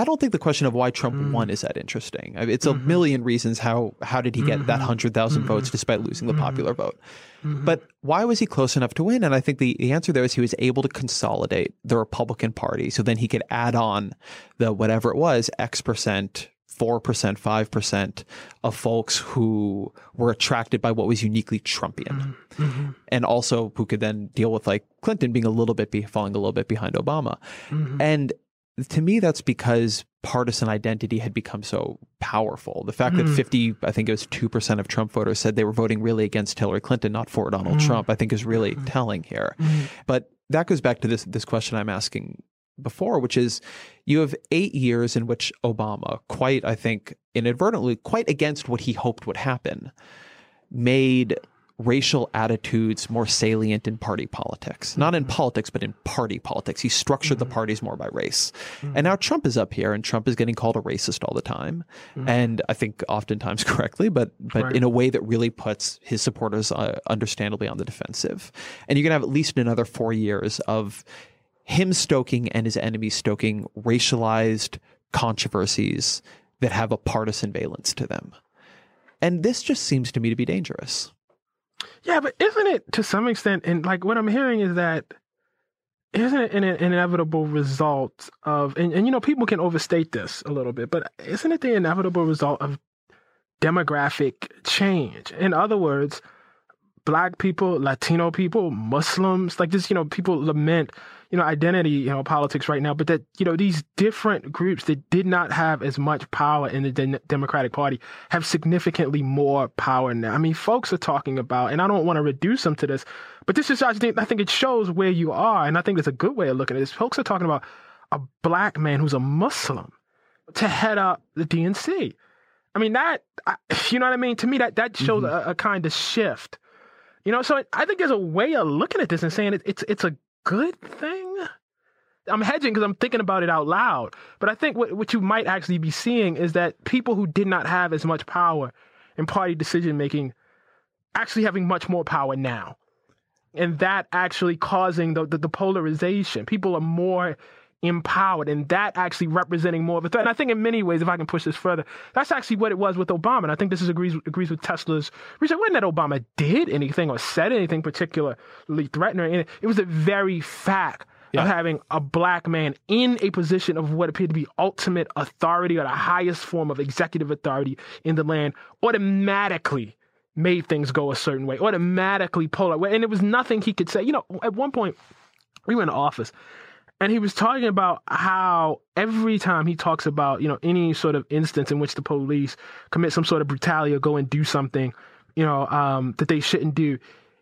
I don't think the question of why Trump Mm. won is that interesting. I mean, It's a Mm-hmm. million reasons how how did he get that hundred votes despite losing the popular vote. Mm-hmm. But why was he close enough to win? And I think the, the answer there is he was able to consolidate the Republican Party, so then he could add on the whatever it was X percent. 4%, 5% of folks who were attracted by what was uniquely Trumpian Mm-hmm. and also who could then deal with like Clinton being a little bit be falling a little bit behind Obama. Mm-hmm. And to me, that's because partisan identity had become so powerful. The fact Mm-hmm. that 50, I think it was 2% of Trump voters said they were voting really against Hillary Clinton, not for Donald Mm-hmm. Trump, I think is really telling here. But that goes back to this, this question I'm asking before, which is you have eight years in which Obama, quite, I think, inadvertently, quite against what he hoped would happen, made racial attitudes more salient in party politics. Not in mm-hmm. politics, but in party politics. He structured mm-hmm. the parties more by race. Mm-hmm. And now Trump is up here and Trump is getting called a racist all the time. Mm-hmm. And I think oftentimes correctly, but but right. in a way that really puts his supporters uh, understandably on the defensive. And you're going to have at least another 4 years of him stoking and his enemies stoking racialized controversies that have a partisan valence to them. And this just seems to me to be dangerous. Yeah, but isn't it to some extent, and like what I'm hearing is that isn't it an, inevitable result of, and, and you know, people can overstate this a little bit, but isn't it the inevitable result of demographic change? In other words, black people, Latino people, Muslims, like just, you know, people lament you know, identity, you know, politics right now, but that, you know, these different groups that did not have as much power in the de- Democratic Party have significantly more power now. I mean, folks are talking about, and I don't want to reduce them to this, but this is, I think, I think it shows where you are. And I think it's a good way of looking at this. Folks are talking about a black man who's a Muslim to head up the DNC. I mean, that, you know what I mean? To me, that, that shows mm-hmm. a, a kind of shift. You know, so I think there's a way of looking at this and saying it, it's it's a good thing? I'm hedging because I'm thinking about it out loud. But I think what, what you might actually be seeing is that people who did not have as much power in party decision making actually having much more power now. And that actually causing the, the, the polarization. People are more empowered and that actually representing more of a threat. And I think in many ways, if I can push this further, that's actually what it was with Obama. And I think this is agrees agrees with Tesler's research. It wasn't that Obama did anything or said anything particularly threatening. It was the very fact yeah. of having a black man in a position of what appeared to be ultimate authority or the highest form of executive authority in the land automatically made things go a certain way, automatically polar. And it was nothing he could say. You know, at one point, we were in the office and he was talking about how every time he talks about, you know, any sort of instance in which the police commit some sort of brutality or go and do something, you know, um, that they shouldn't do,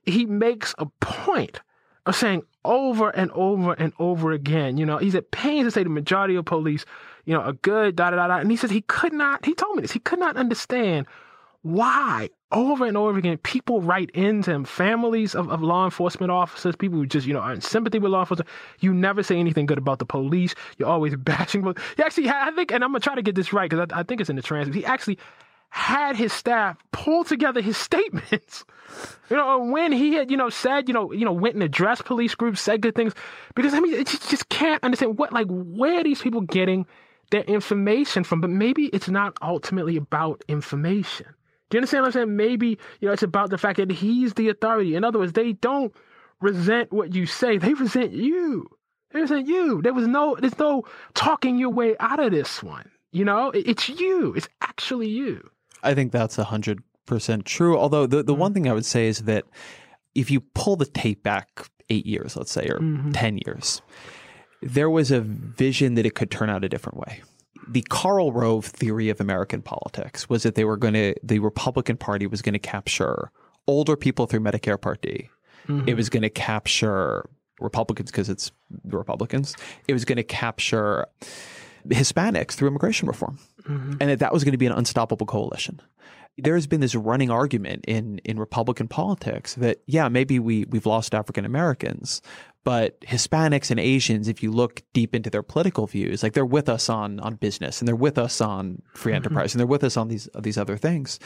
he makes a point of saying over and over and over again, you know, he's at pains to say the majority of police, you know, are good, da da da da. And he says he could not, he told me this, he could not understand why over and over again people write into him families of, of law enforcement officers people who just you know are in sympathy with law enforcement you never say anything good about the police you're always bashing he actually i think and i'm gonna try to get this right because I, I think it's in the transcript he actually had his staff pull together his statements. You know, when he had, you know, said, you know, you know, went and addressed police groups, said good things. Because I mean, it just, just can't understand what, like, where are these people getting their information from? But maybe it's not ultimately about information. Do you understand what I'm saying? Maybe, you know, it's about the fact that he's the authority. In other words, they don't resent what you say, they resent you. They resent you. There was no, there's no talking your way out of this one. You know, it's you. It's actually you. I think that's 100% true. Although the, the mm-hmm. one thing I would say is that if you pull the tape back eight years, let's say, or mm-hmm. 10 years, there was a vision that it could turn out a different way the Karl Rove theory of American politics was that they were going to, the Republican Party was going to capture older people through Medicare Part D. Mm-hmm. It was going to capture Republicans because it's the Republicans. It was going to capture Hispanics through immigration reform, mm-hmm. and that that was going to be an unstoppable coalition. There has been this running argument in in Republican politics that yeah, maybe we we've lost African Americans, but Hispanics and Asians, if you look deep into their political views, like they're with us on on business and they're with us on free mm-hmm. enterprise and they're with us on these these other things.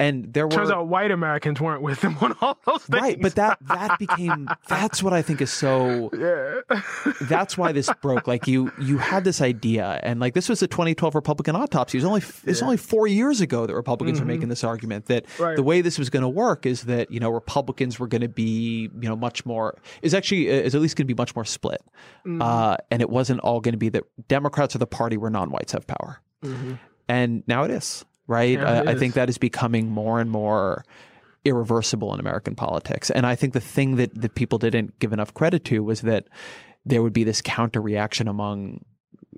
And there were turns out white Americans weren't with them on all those things. Right, but that that became that's what I think is so. Yeah. that's why this broke. Like you you had this idea, and like this was a 2012 Republican autopsy. It was only it's only four years ago that Republicans mm-hmm. were making this argument that right. the way this was going to work is that you know Republicans were going to be you know much more is actually is at least going to be much more split, mm-hmm. uh, and it wasn't all going to be that Democrats are the party where non-whites have power, mm-hmm. and now it is right? Yeah, I, I think that is becoming more and more irreversible in American politics. And I think the thing that, that people didn't give enough credit to was that there would be this counter reaction among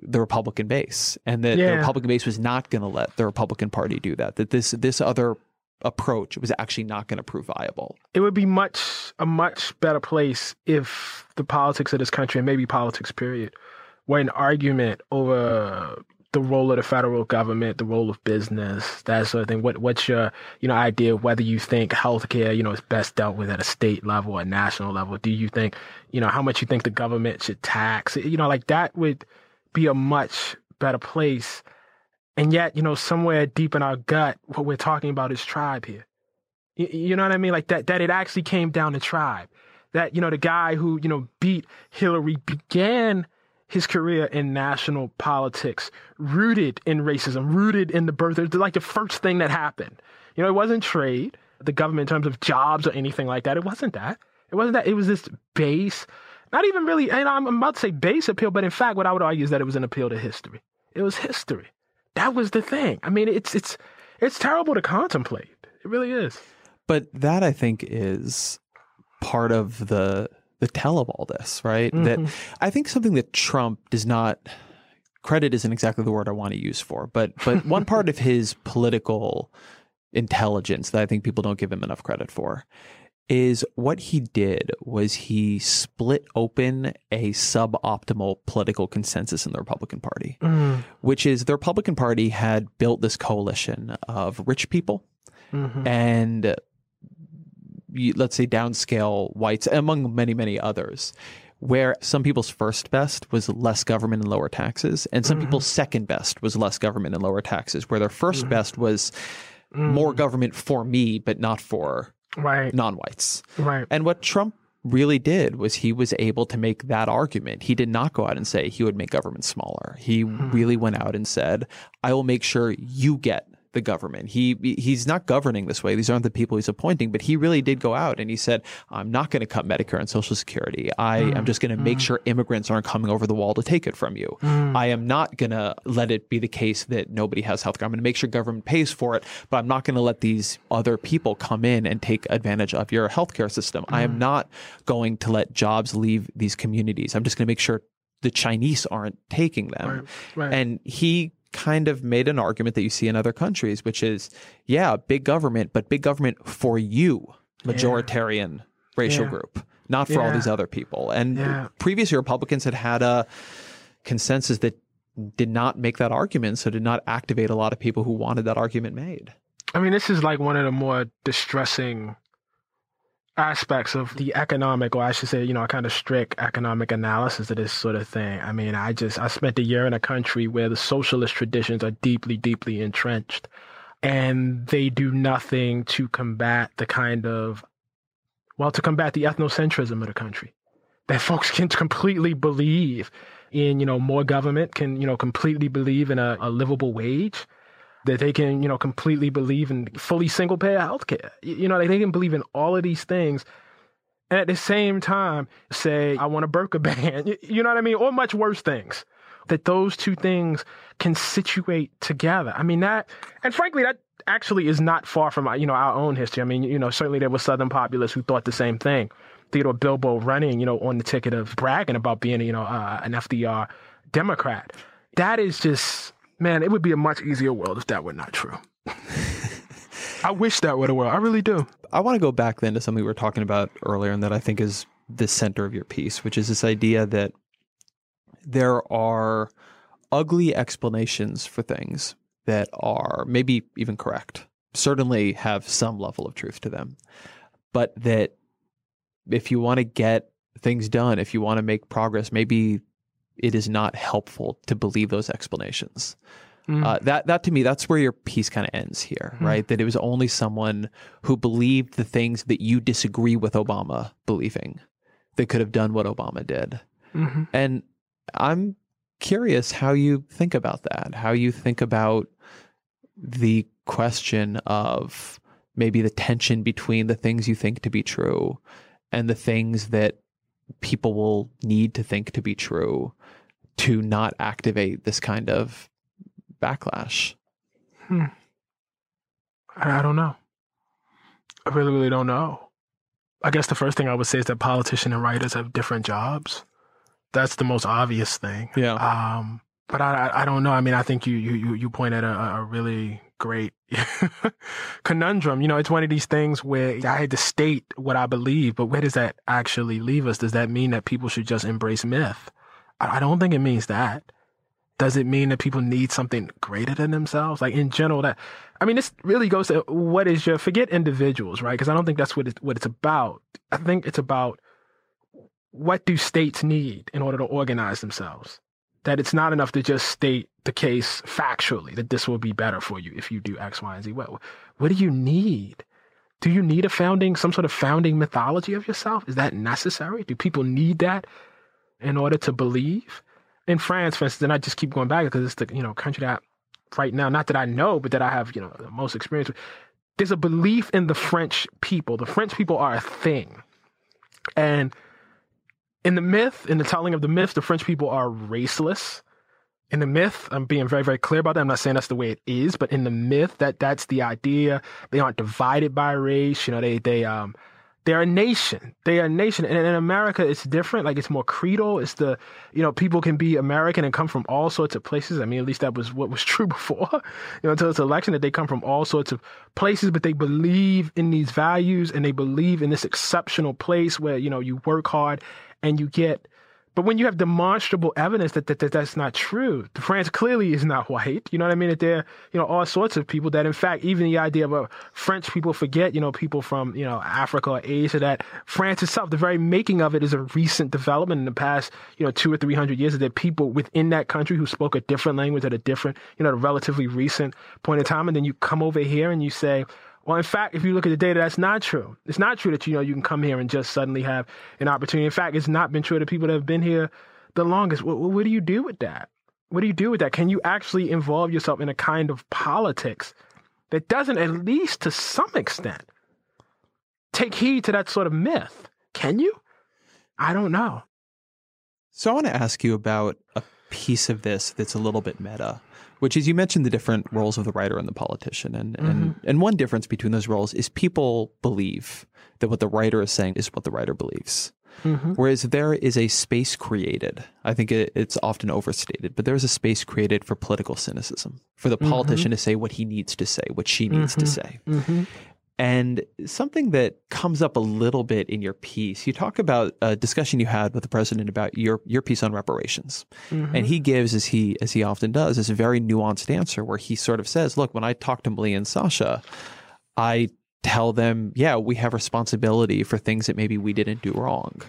the Republican base, and that yeah. the Republican base was not going to let the Republican Party do that. That this this other approach it was actually not going to prove viable. It would be much a much better place if the politics of this country and maybe politics period were an argument over the role of the federal government, the role of business, that sort of thing. What what's your you know idea of whether you think healthcare you know is best dealt with at a state level or national level? Do you think you know how much you think the government should tax? You know, like that would be a much better place. And yet, you know, somewhere deep in our gut, what we're talking about is tribe here. You, you know what I mean? Like that that it actually came down to tribe. That you know the guy who you know beat Hillary began his career in national politics, rooted in racism, rooted in the birth. Like the first thing that happened. You know, it wasn't trade, the government in terms of jobs or anything like that. It wasn't that. It wasn't that. It was this base, not even really, and I'm about to say base appeal, but in fact, what I would argue is that it was an appeal to history. It was history. That was the thing. I mean, it's it's it's terrible to contemplate. It really is. But that I think is part of the the tell of all this, right? Mm-hmm. That I think something that Trump does not credit isn't exactly the word I want to use for, but but one part of his political intelligence that I think people don't give him enough credit for is what he did was he split open a suboptimal political consensus in the Republican Party, mm. which is the Republican Party had built this coalition of rich people mm-hmm. and let's say downscale whites, among many, many others, where some people's first best was less government and lower taxes, and some mm-hmm. people's second best was less government and lower taxes, where their 1st mm-hmm. best was mm. more government for me, but not for right. non-whites. Right. And what Trump really did was he was able to make that argument. He did not go out and say he would make government smaller. He mm-hmm. really went out and said, I will make sure you get the government. He he's not governing this way. These aren't the people he's appointing, but he really did go out and he said, "I'm not going to cut Medicare and Social Security. I mm. am just going to mm. make sure immigrants aren't coming over the wall to take it from you. Mm. I am not going to let it be the case that nobody has health care. I'm going to make sure government pays for it, but I'm not going to let these other people come in and take advantage of your healthcare system. I am mm. not going to let jobs leave these communities. I'm just going to make sure the Chinese aren't taking them. Right, right. And he kind of made an argument that you see in other countries, which is, yeah, big government, but big government for you, majoritarian yeah. racial yeah. group, not for yeah. all these other people. And previous Republicans had had a consensus that did not make that argument, so did not activate a lot of people who wanted that argument made. I mean, this is like one of the more distressing aspects of the economic, or I should say, you know, a kind of strict economic analysis of this sort of thing. I mean, I just, I spent a year in a country where the socialist traditions are deeply, deeply entrenched and they do nothing to combat the kind of, well, to combat the ethnocentrism of the country. That folks can completely believe in, you know, more government, can, you know, completely believe in a, a livable wage that they can, you know, completely believe in fully single payer healthcare. You know, they can believe in all of these things. And at the same time, say, I want a burqa ban. You know what I mean? Or much worse things. That those two things can situate together. I mean, that, and frankly, that actually is not far from, you know, our own history. I mean, you know, certainly there were Southern populists who thought the same thing. Theodore Bilbo running, you know, on the ticket of bragging about being, you know, uh, an FDR Democrat. That is just man, it would be a much easier world if that were not true. I wish that were the world. I really do. I want to go back then to something we were talking about earlier, and that I think is the center of your piece, which is this idea that there are ugly explanations for things that are maybe even correct, certainly have some level of truth to them, but that if you want to get things done, if you want to make progress, maybe it is not helpful to believe those explanations. Mm. Uh, that that to me, that's where your piece kind of ends here, mm. right? That it was only someone who believed the things that you disagree with Obama believing that could have done what Obama did. Mm-hmm. And I'm curious how you think about that, how you think about the question of maybe the tension between the things you think to be true and the things that people will need to think to be true to not activate this kind of backlash? Hmm. I don't know. I really, really don't know. I guess the first thing I would say is that politicians and writers have different jobs. That's the most obvious thing. Yeah. Um, but I, I don't know. I mean, I think you you you point at a, a really great conundrum. You know, it's one of these things where I had to state what I believe, but where does that actually leave us? Does that mean that people should just embrace myth? I don't think it means that. does it mean that people need something greater than themselves? Like in general, that I mean, this really goes to what is your forget individuals, right? Because I don't think that's what it, what it's about. I think it's about what do states need in order to organize themselves. That it's not enough to just state the case factually that this will be better for you if you do X, Y, and Z. What what do you need? Do you need a founding, some sort of founding mythology of yourself? Is that necessary? Do people need that in order to believe? In France, for instance, and I just keep going back because it's the you know country that right now, not that I know, but that I have you know the most experience with. There's a belief in the French people. The French people are a thing, and in the myth, in the telling of the myth, the French people are raceless in the myth, I'm being very, very clear about that. I'm not saying that's the way it is, but in the myth, that that's the idea. They aren't divided by race. You know, they they um they're a nation. They are a nation. And in America, it's different. Like it's more creedal. It's the, you know, people can be American and come from all sorts of places. I mean, at least that was what was true before, you know, until this election that they come from all sorts of places, but they believe in these values and they believe in this exceptional place where, you know, you work hard and you get but when you have demonstrable evidence that, that, that that's not true, France clearly is not white. You know what I mean? That there, you know, all sorts of people that, in fact, even the idea of a French people forget, you know, people from, you know, Africa or Asia, that France itself, the very making of it is a recent development in the past, you know, two or three hundred years. That people within that country who spoke a different language at a different, you know, at a relatively recent point in time, and then you come over here and you say, well, in fact, if you look at the data, that's not true. It's not true that you know you can come here and just suddenly have an opportunity. In fact, it's not been true to people that have been here the longest. What, what do you do with that? What do you do with that? Can you actually involve yourself in a kind of politics that doesn't, at least to some extent, take heed to that sort of myth? Can you? I don't know. So I want to ask you about a piece of this that's a little bit meta which is you mentioned the different roles of the writer and the politician. And, mm-hmm. and, and one difference between those roles is people believe that what the writer is saying is what the writer believes. Mm-hmm. Whereas there is a space created, I think it, it's often overstated, but there's a space created for political cynicism, for the mm-hmm. politician mm-hmm. to say what he needs to say, what she needs to say. And something that comes up a little bit in your piece, you talk about a discussion you had with the president about your your piece on reparations, mm-hmm. and he gives, as he as he often does, is a very nuanced answer where he sort of says, "Look, when I talk to Malia and Sasha, I tell them, yeah, we have responsibility for things that maybe we didn't do wrong."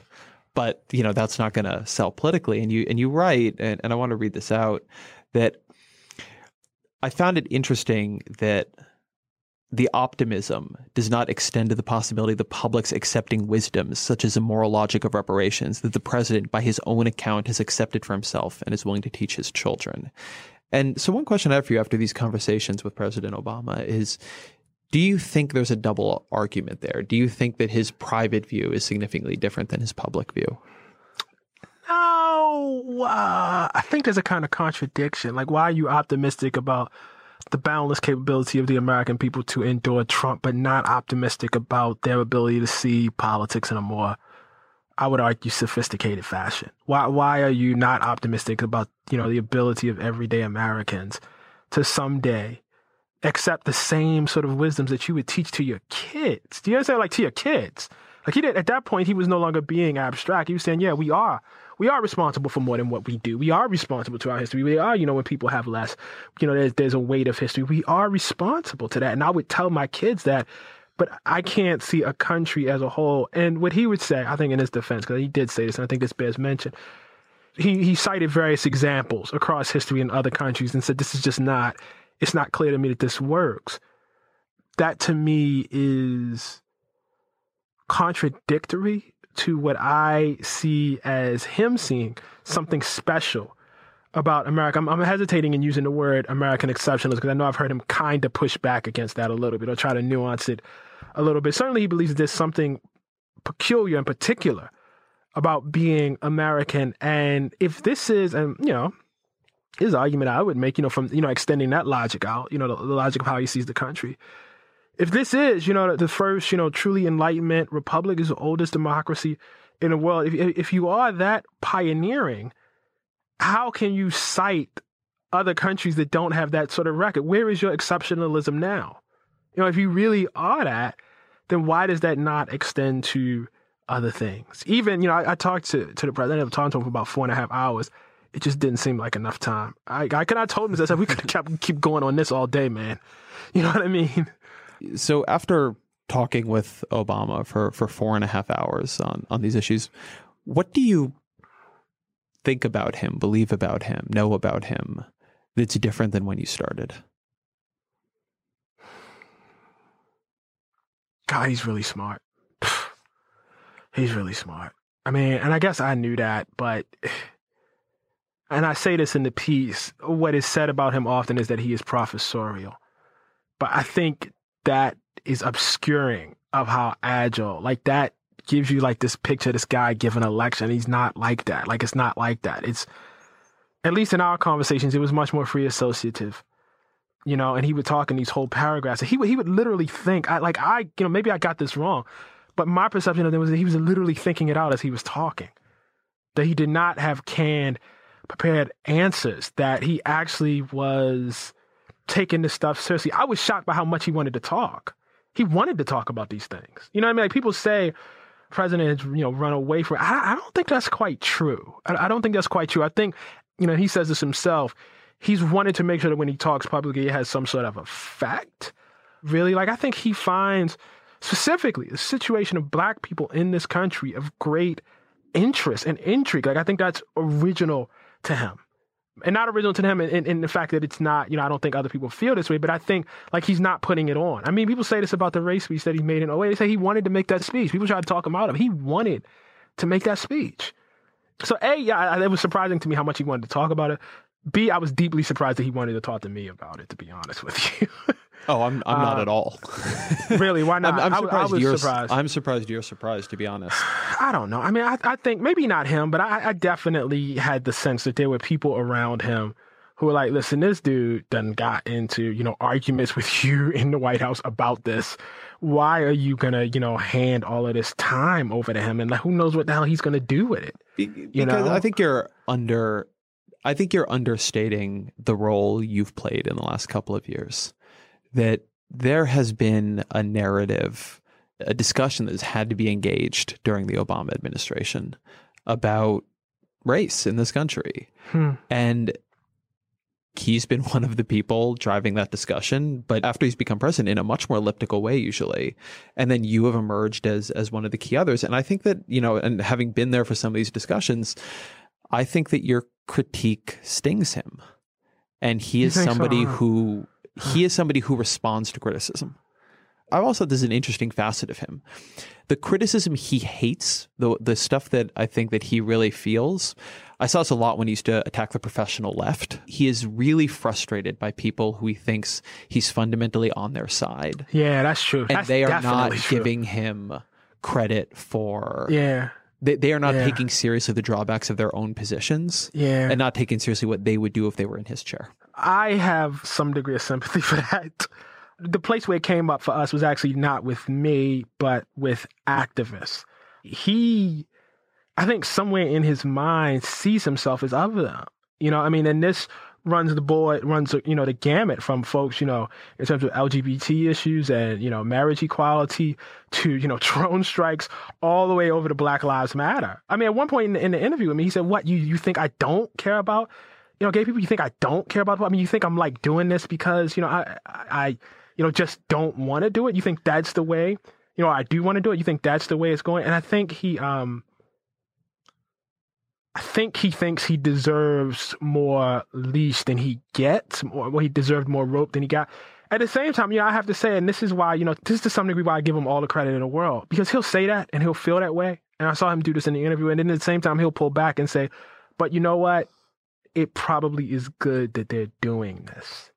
But you know that's not going to sell politically, and you and you write, and, and I want to read this out that I found it interesting that the optimism does not extend to the possibility of the public's accepting wisdoms, such as the moral logic of reparations, that the president, by his own account, has accepted for himself and is willing to teach his children. And so, one question I have for you after these conversations with President Obama is do you think there's a double argument there? Do you think that his private view is significantly different than his public view? No, uh, I think there's a kind of contradiction. Like, why are you optimistic about the boundless capability of the American people to endure Trump, but not optimistic about their ability to see politics in a more, I would argue, sophisticated fashion. Why, why are you not optimistic about, you know, the ability of everyday Americans to someday accept the same sort of wisdoms that you would teach to your kids? Do you understand? Like to your kids. Like he did at that point, he was no longer being abstract. He was saying, yeah, we are we are responsible for more than what we do. We are responsible to our history. We are, you know, when people have less, you know, there's, there's a weight of history. We are responsible to that. And I would tell my kids that, but I can't see a country as a whole. And what he would say, I think in his defense, because he did say this, and I think this bears mention, he, he cited various examples across history in other countries and said, this is just not, it's not clear to me that this works. That to me is contradictory to what I see as him seeing something special about America. I'm, I'm hesitating in using the word American exceptionalism because I know I've heard him kind of push back against that a little bit or try to nuance it a little bit. Certainly, he believes there's something peculiar and particular about being American. And if this is, and you know, his argument I would make, you know, from you know extending that logic out, you know, the, the logic of how he sees the country, if this is, you know, the first, you know, truly enlightenment republic is the oldest democracy in the world. If if you are that pioneering, how can you cite other countries that don't have that sort of record? Where is your exceptionalism now? You know, if you really are that, then why does that not extend to other things? Even, you know, I, I talked to, to the president, I've talked to him for about four and a half hours. it just didn't seem like enough time. I, I could have told him, I said, we could have kept keep going on this all day, man. You know what I mean? So after talking with Obama for, for four and a half hours on, on these issues, what do you think about him, believe about him, know about him that's different than when you started? God, he's really smart. he's really smart. I mean, and I guess I knew that, but and I say this in the piece, what is said about him often is that he is professorial. But I think that is obscuring of how agile, like that gives you like this picture this guy giving a lecture. And he's not like that. Like it's not like that. It's at least in our conversations, it was much more free associative. You know, and he would talk in these whole paragraphs. He would he would literally think, I like I, you know, maybe I got this wrong, but my perception of him was that he was literally thinking it out as he was talking. That he did not have canned, prepared answers. That he actually was taking this stuff seriously. I was shocked by how much he wanted to talk. He wanted to talk about these things. You know what I mean? Like people say president has, you know, run away from. I, I don't think that's quite true. I, I don't think that's quite true. I think, you know, he says this himself. He's wanted to make sure that when he talks publicly, it has some sort of effect. Really, like I think he finds specifically the situation of black people in this country of great interest and intrigue. Like I think that's original to him and not original to him in, in, in, the fact that it's not, you know, I don't think other people feel this way, but I think like he's not putting it on. I mean, people say this about the race speech that he made in 08. They say he wanted to make that speech. People try to talk him out of it. He wanted to make that speech. So A, yeah, it was surprising to me how much he wanted to talk about it. B, I was deeply surprised that he wanted to talk to me about it, to be honest with you. Oh, I'm I'm not uh, at all. really? Why not? I'm, I'm surprised I, I you're surprised. I'm surprised you're surprised. To be honest, I don't know. I mean, I, I think maybe not him, but I, I definitely had the sense that there were people around him who were like, "Listen, this dude done got into you know arguments with you in the White House about this. Why are you gonna you know hand all of this time over to him? And like, who knows what the hell he's gonna do with it? Be, you know, I think you're under. I think you're understating the role you've played in the last couple of years that there has been a narrative, a discussion that has had to be engaged during the Obama administration about race in this country. Hmm. And he's been one of the people driving that discussion, but after he's become president in a much more elliptical way usually. And then you have emerged as as one of the key others. And I think that, you know, and having been there for some of these discussions, I think that your critique stings him. And he is somebody so? who he is somebody who responds to criticism. I've also there's an interesting facet of him. The criticism he hates, the the stuff that I think that he really feels. I saw this a lot when he used to attack the professional left. He is really frustrated by people who he thinks he's fundamentally on their side. Yeah, that's true. And that's they are not true. giving him credit for Yeah. They, they are not Yeah. taking seriously the drawbacks of their own positions Yeah. and not taking seriously what they would do if they were in his chair. I have some degree of sympathy for that. The place where it came up for us was actually not with me, but with activists. He, I think, somewhere in his mind sees himself as of them. You know, I mean, and this runs the board, runs you know the gamut from folks, you know, in terms of LGBT issues and you know marriage equality to you know drone strikes, all the way over to Black Lives Matter. I mean, at one point in the, in the interview with me, he said, "What you you think I don't care about?" You know, gay people, you think I don't care about? I mean, you think I'm like doing this because, you know, I, I, you know, just don't want to do it. You think that's the way, you know, I do want to do it. You think that's the way it's going. And I think he, um, I think he thinks he deserves more leash than he gets, or well, he deserved more rope than he got. At the same time, you know, I have to say, and this is why, you know, this is to some degree why I give him all the credit in the world because he'll say that and he'll feel that way. And I saw him do this in the interview. And then at the same time, he'll pull back and say, but you know what? It probably is good that they're doing this.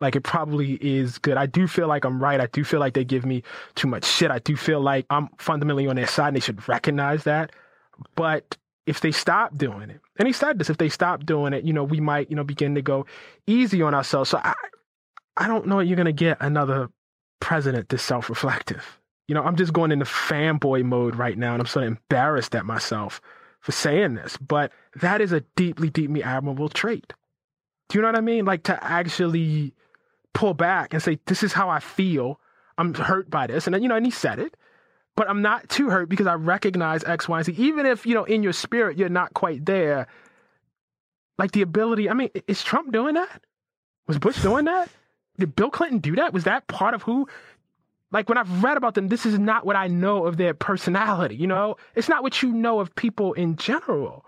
Like it probably is good. I do feel like I'm right. I do feel like they give me too much shit. I do feel like I'm fundamentally on their side and they should recognize that. But if they stop doing it, and he said this, if they stop doing it, you know, we might, you know, begin to go easy on ourselves. So I I don't know you're gonna get another president this self-reflective. You know, I'm just going into fanboy mode right now and I'm sort of embarrassed at myself for saying this, but that is a deeply, deeply admirable trait. Do you know what I mean? Like to actually pull back and say, this is how I feel. I'm hurt by this. And you know, and he said it, but I'm not too hurt because I recognize X, Y, and Z. Even if, you know, in your spirit, you're not quite there, like the ability. I mean, is Trump doing that? Was Bush doing that? Did Bill Clinton do that? Was that part of who? Like when I've read about them, this is not what I know of their personality. You know, it's not what you know of people in general.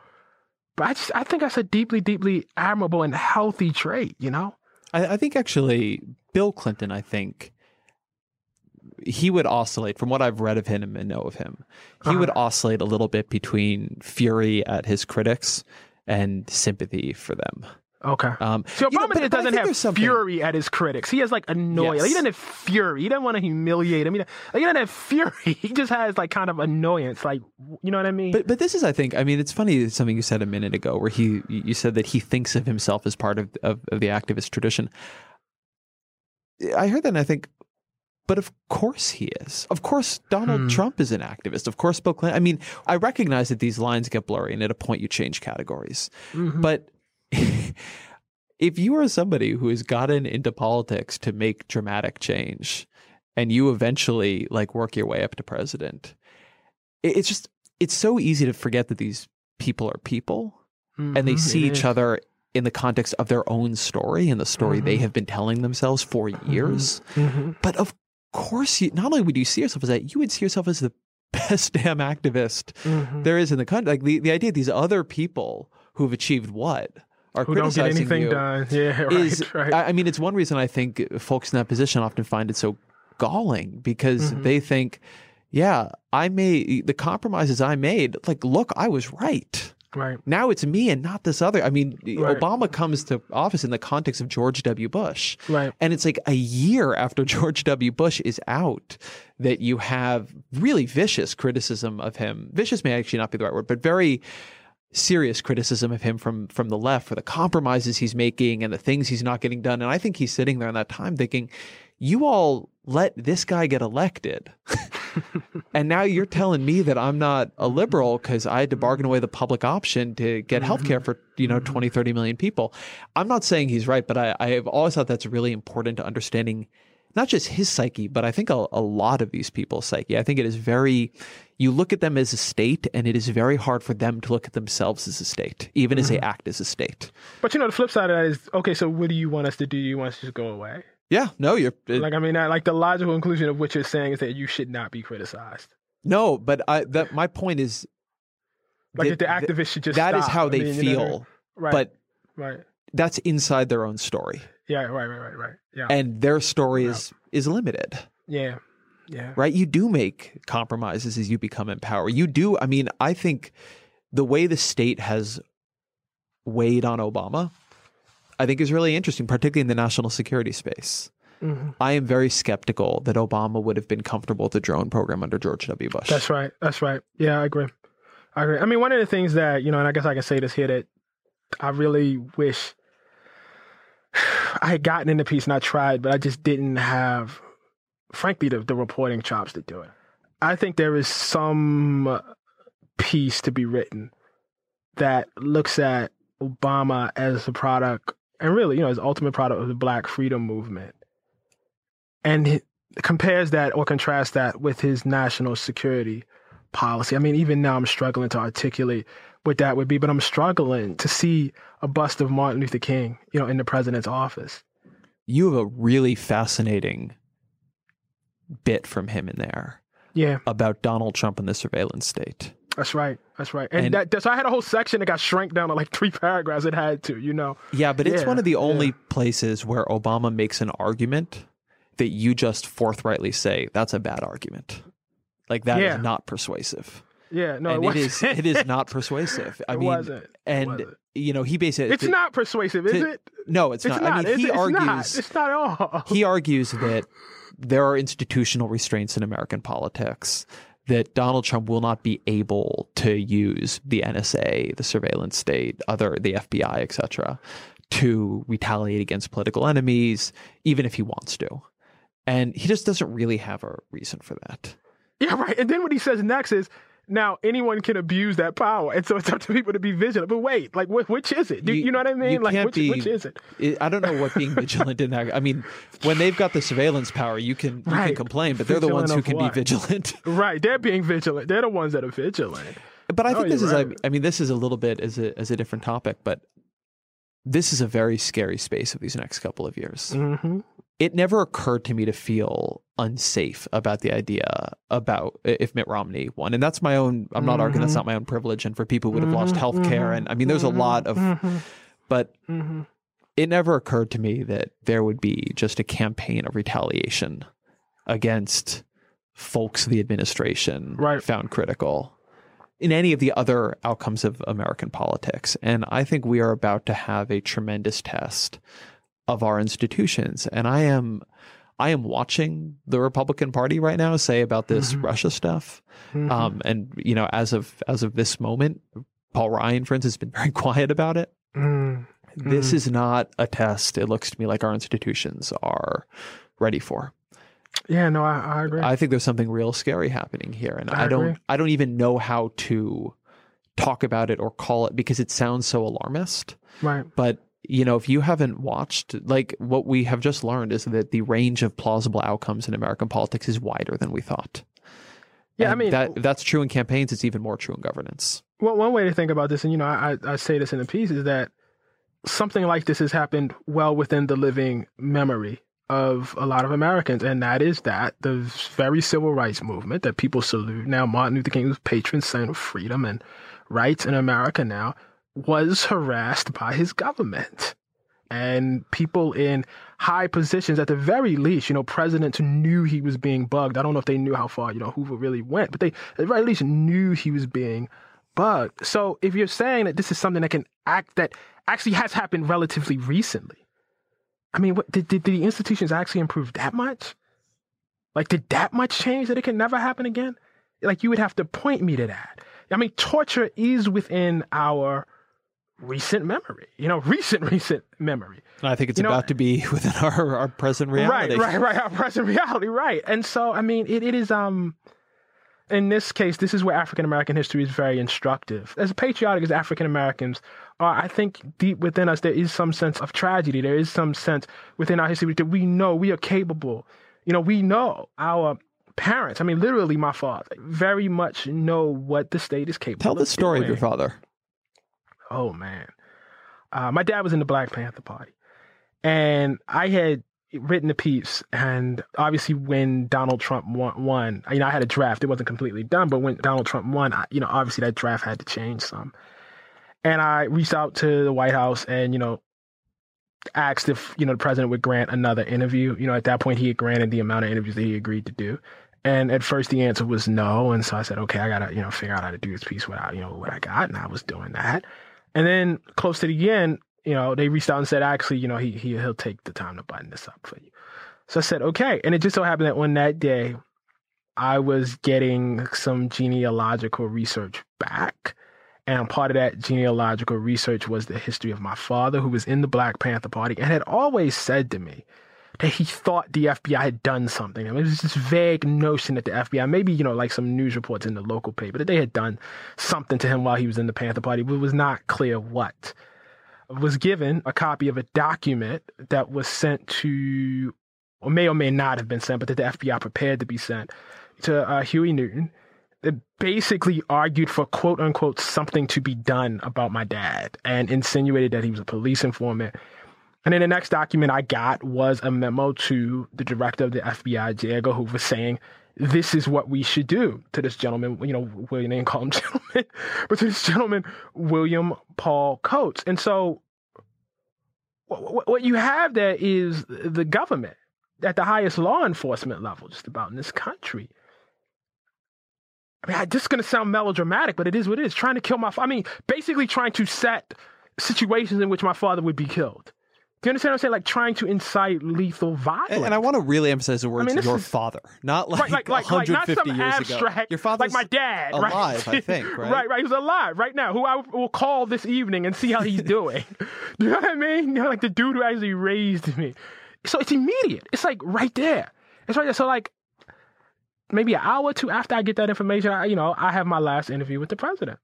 But I just I think that's a deeply, deeply admirable and healthy trait. You know. I, I think actually Bill Clinton. I think he would oscillate from what I've read of him and know of him. He uh-huh. would oscillate a little bit between fury at his critics and sympathy for them. Okay. Um, so Obama you know, doesn't have fury at his critics. He has like annoyance. Yes. Like, he doesn't have fury. He doesn't want to humiliate him. He, like, he doesn't have fury. He just has like kind of annoyance. Like you know what I mean? But but this is I think I mean it's funny something you said a minute ago where he you said that he thinks of himself as part of of, of the activist tradition. I heard that and I think but of course he is. Of course, Donald hmm. Trump is an activist. Of course, Bill Clinton. I mean, I recognize that these lines get blurry, and at a point you change categories. Mm-hmm. But if you are somebody who has gotten into politics to make dramatic change, and you eventually like work your way up to president, it's just it's so easy to forget that these people are people, mm-hmm. and they mm-hmm. see each is. other in the context of their own story and the story mm-hmm. they have been telling themselves for mm-hmm. years. Mm-hmm. But of course, you, not only would you see yourself as that, you would see yourself as the best damn activist mm-hmm. there is in the country. Like the, the idea these other people who've achieved what are who don't get anything you done. Yeah, right, is, right. I mean, it's one reason I think folks in that position often find it so galling because mm-hmm. they think, yeah, I made the compromises I made. Like, look, I was right. Right. Now it's me and not this other. I mean, right. Obama comes to office in the context of George W. Bush. Right. And it's like a year after George W. Bush is out that you have really vicious criticism of him. Vicious may actually not be the right word, but very serious criticism of him from from the left for the compromises he's making and the things he's not getting done. And I think he's sitting there in that time thinking, you all let this guy get elected. and now you're telling me that I'm not a liberal because I had to bargain away the public option to get mm-hmm. health care for, you know, mm-hmm. 20, 30 million people. I'm not saying he's right, but I, I have always thought that's really important to understanding not just his psyche, but I think a, a lot of these people's psyche. I think it is very, you look at them as a state, and it is very hard for them to look at themselves as a state, even mm-hmm. as they mm-hmm. act as a state. But you know, the flip side of that is okay, so what do you want us to do? You want us to just go away? Yeah, no, you're it, like I mean, like the logical conclusion of what you're saying is that you should not be criticized. No, but I that my point is like that, the activists should just That stop. is how I they mean, feel, you know, right? But right, that's inside their own story. Yeah, right, right, right, right. Yeah, and their story yeah. is is limited. Yeah, yeah. Right. You do make compromises as you become in power. You do. I mean, I think the way the state has weighed on Obama I think is really interesting, particularly in the national security space. Mm-hmm. I am very skeptical that Obama would have been comfortable with the drone program under George W. Bush. That's right. That's right. Yeah, I agree. I agree. I mean, one of the things that, you know, and I guess I can say this here that I really wish I had gotten in the piece and I tried, but I just didn't have, frankly, the, the reporting chops to do it. I think there is some piece to be written that looks at Obama as a product and really, you know, as ultimate product of the Black Freedom Movement, and compares that or contrasts that with his national security policy. I mean, even now, I'm struggling to articulate what that would be, but I'm struggling to see a bust of Martin Luther King, you know, in the president's office. You have a really fascinating bit from him in there. Yeah. About Donald Trump and the surveillance state. That's right. That's right. And, and that, so I had a whole section that got shrank down to like three paragraphs. It had to, you know. Yeah, but it's yeah, one of the only yeah. places where Obama makes an argument that you just forthrightly say that's a bad argument. Like that yeah. is not persuasive. Yeah, no, and it, it is. It is not persuasive. I it mean, wasn't. And wasn't. you know, he basically it's to, not persuasive, is to, it? No, it's, it's not. not. I mean, it's, he it's argues. Not. It's not at all. he argues that there are institutional restraints in American politics that Donald Trump will not be able to use the NSA, the surveillance state, other the FBI, etc., to retaliate against political enemies, even if he wants to. And he just doesn't really have a reason for that. Yeah, right. And then what he says next is now anyone can abuse that power, and so it's up to people to be vigilant. But wait, like wh- which is it? Do, you, you, know what I mean? Like which, be, which, is it? I don't know what being vigilant in that. I mean, when they've got the surveillance power, you can you right. can complain, but they're the ones who can what? be vigilant. right, they're being vigilant. They're the ones that are vigilant. But I think oh, this is. Right. I, I mean, this is a little bit as a as a different topic, but this is a very scary space of these next couple of years. Mm-hmm. It never occurred to me to feel unsafe about the idea about if Mitt Romney won. And that's my own, I'm not arguing that's Mm-hmm. not my own privilege. And for people who would have lost health care, and I mean, there's a lot of, Mm-hmm. but Mm-hmm. it never occurred to me that there would be just a campaign of retaliation against folks the administration Right. found critical in any of the other outcomes of American politics. And I think we are about to have a tremendous test of our institutions. And I am I am watching the Republican Party right now say about this Mhm. Russia stuff. Mhm. Um, and you know, as of as of this moment, Paul Ryan, for instance, has been very quiet about it. Mm. This Mhm. is not a test. It looks to me like our institutions are ready for. yeah, no, I, I agree. I think there's something real scary happening here, and I I, don't. agree. I don't even know how to talk about it or call it because it sounds so alarmist. right. But you know, if you haven't watched, like what we have just learned is that the range of plausible outcomes in American politics is wider than we thought. Yeah, I mean- that that's true in campaigns. It's even more true in governance. Well, one way to think about this, and you know, I, I say this in the piece, is that something like this has happened well within the living memory of a lot of Americans, and that is that the very civil rights movement that people salute now, Martin Luther King was patron saint of freedom and rights in America now, was harassed by his government. And people in high positions, at the very least, you know, presidents knew he was being bugged. I don't know if they knew how far, you know, Hoover really went, but they at the very least knew he was being bugged. So if you're saying that this is something that can act that actually has happened relatively recently, I mean, what did, did, did the institutions actually improve that much? Like, did that much change that it can never happen again? Like, you would have to point me to that. I mean, torture is within our recent memory, you know, recent, recent memory. And I think it's You know- about to be within our, our present reality. Right, right, right. Our present reality, right. And so, I mean, it, it is, um, in this case, this is where African American history is very instructive. As patriotic as African Americans are, I think deep within us, there is some sense of tragedy. There is some sense within our history that we know we are capable. You know, we know our parents, I mean, literally my father, very much know what the state is capable Tell the story of your father. Oh man, uh, my dad was in the Black Panther Party, and I had written a piece. And obviously, when Donald Trump won, won, you know, I had a draft. It wasn't completely done, but when Donald Trump won, I, you know, obviously that draft had to change some. And I reached out to the White House and you know asked if you know the president would grant another interview. You know, at that point, he had granted the amount of interviews that he agreed to do. And at first, the answer was no. And so I said, okay, I gotta you know figure out how to do this piece without you know what I got, and I was doing that. And then close to the end, you know, they reached out and said, actually, you know, he, he he'll take the time to button this up for you. So I said, okay. And it just so happened that on that day, I was getting some genealogical research back. And part of that genealogical research was the history of my father, who was in the Black Panther Party and had always said to me that he thought the FBI had done something. I mean, it was this vague notion that the FBI, maybe, you know, like some news reports in the local paper, that they had done something to him while he was in the Panther Party, but it was not clear what. Was given a copy of a document that was sent to, or may or may not have been sent, but that the FBI prepared to be sent to uh, Huey Newton that basically argued for quote unquote something to be done about my dad and insinuated that he was a police informant. And then the next document I got was a memo to the director of the FBI, J. Edgar Hoover, saying, this is what we should do to this gentleman, you know, William didn't call him gentleman, but to this gentleman, William Paul Coates. And so what, what you have there is the government at the highest law enforcement level, just about in this country. I mean, this is going to sound melodramatic, but it is what it is. Trying to kill my, I mean, basically trying to set situations in which my father would be killed. You understand what I'm saying? Like trying to incite lethal violence. And, and I want to really emphasize the words mean, your is- father, not like, right, like, like, like not 150 some years abstract, ago. Your father, like my dad, alive, right? I think, right? right, right. He's alive right now. Who I will call this evening and see how he's doing. Do you know what I mean? You know, like the dude who actually raised me. So it's immediate. It's like right there. It's right there. So like maybe an hour or two after I get that information, I, you know, I have my last interview with the president,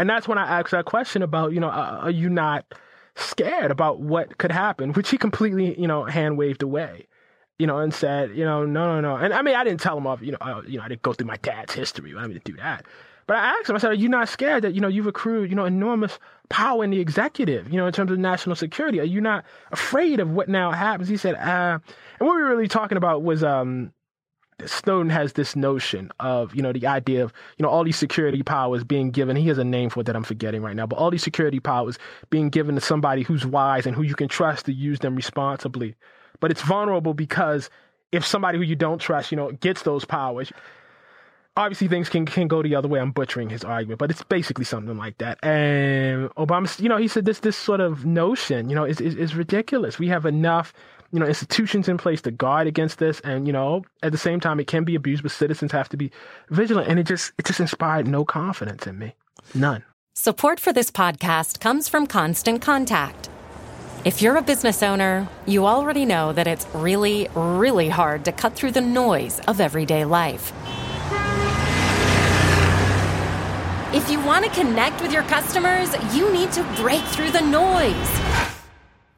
and that's when I ask that question about, you know, uh, are you not scared about what could happen? Which he completely, you know, hand waved away you know, and said, you know, no, no, no. And I mean, I didn't tell him off, you know, uh, you know, I didn't go through my dad's history. I didn't do that. But I asked him, I said, Are you not scared that, you know, you've accrued, you know, enormous power in the executive, you know, in terms of national security? Are you not afraid of what now happens? He said, uh, and what we were really talking about was um, Snowden has this notion of, you know, the idea of, you know, all these security powers being given. He has a name for it that I'm forgetting right now, but all these security powers being given to somebody who's wise and who you can trust to use them responsibly. But it's vulnerable because if somebody who you don't trust, you know, gets those powers, obviously things can can go the other way. I'm butchering his argument, but it's basically something like that. And Obama, you know, he said this this sort of notion, you know, is, is, is ridiculous. We have enough, you know, institutions in place to guard against this, and you know, at the same time, it can be abused, but citizens have to be vigilant. And it just it just inspired no confidence in me, none. Support for this podcast comes from Constant Contact. If you're a business owner, you already know that it's really, really hard to cut through the noise of everyday life. If you want to connect with your customers, you need to break through the noise.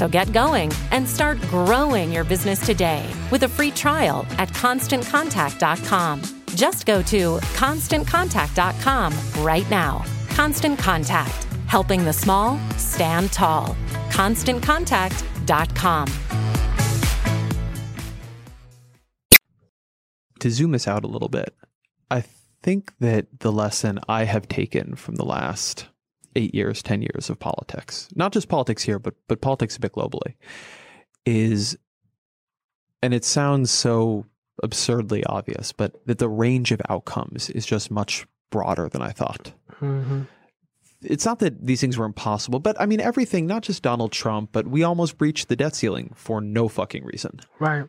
So get going and start growing your business today with a free trial at constantcontact.com. Just go to constantcontact.com right now. Constant Contact, helping the small stand tall. ConstantContact.com. To zoom us out a little bit, I think that the lesson I have taken from the last eight years, 10 years of politics, not just politics here, but, but politics a bit globally, is, and it sounds so absurdly obvious, but that the range of outcomes is just much broader than I thought. Mm-hmm. It's not that these things were impossible, but I mean, everything, not just Donald Trump, but we almost breached the debt ceiling for no fucking reason. Right.